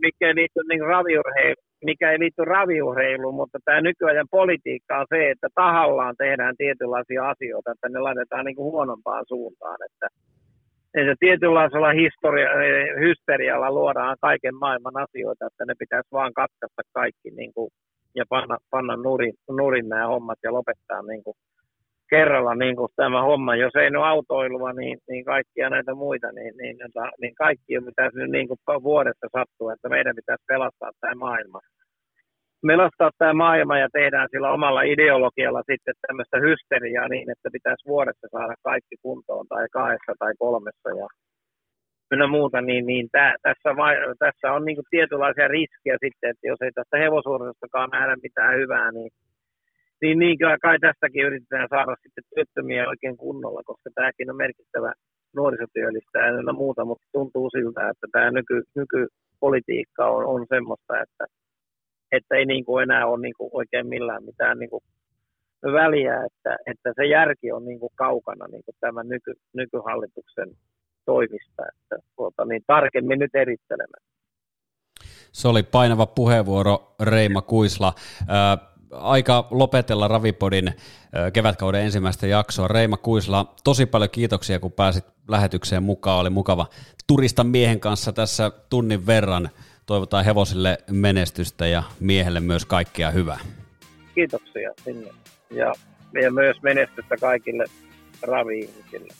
[SPEAKER 3] mikä ei liity niin raviurheiluun mikä ei liity raviurheiluun, mutta tämä nykyajan politiikka on se, että tahallaan tehdään tietynlaisia asioita, että ne laitetaan niin kuin huonompaan suuntaan, että että tietynlaisella historia, hysterialla luodaan kaiken maailman asioita, että ne pitäisi vaan katkaista kaikki niin kuin, ja panna, panna nurin, nurin nämä hommat ja lopettaa niin kuin, kerralla niin kuin tämä homma. Jos ei ole autoilua, niin, niin kaikkia näitä muita, niin, niin, niin, niin kaikki pitäisi nyt niin kuin vuodessa sattua, että meidän pitäisi pelastaa tämä maailma melastaa tämä maailma ja tehdään sillä omalla ideologialla sitten tämmöistä hysteriaa niin, että pitäisi vuodessa saada kaikki kuntoon tai kahdessa tai kolmessa ja ynnä muuta, niin, niin tää, tässä, vai, tässä on niin tietynlaisia riskejä sitten, että jos ei tästä hevosuoristakaan nähdä mitään hyvää, niin, niin, niin kyllä kai tästäkin yritetään saada sitten työttömiä oikein kunnolla, koska tämäkin on merkittävä nuorisotyöllistä ja muuta, mutta tuntuu siltä, että tämä nyky, nykypolitiikka on, on semmoista, että että ei niin kuin enää ole niin kuin oikein millään mitään niin kuin väliä, että, että se järki on niin kuin kaukana niin kuin tämän nyky, nykyhallituksen toimista, että tuota, niin tarkemmin nyt erittelemään.
[SPEAKER 2] Se oli painava puheenvuoro Reima Kuisla. aika lopetella Ravipodin kevätkauden ensimmäistä jaksoa. Reima Kuisla, tosi paljon kiitoksia, kun pääsit lähetykseen mukaan. Oli mukava turista miehen kanssa tässä tunnin verran toivotaan hevosille menestystä ja miehelle myös kaikkea hyvää.
[SPEAKER 3] Kiitoksia sinne. Ja, ja myös menestystä kaikille ravi-ihmisille.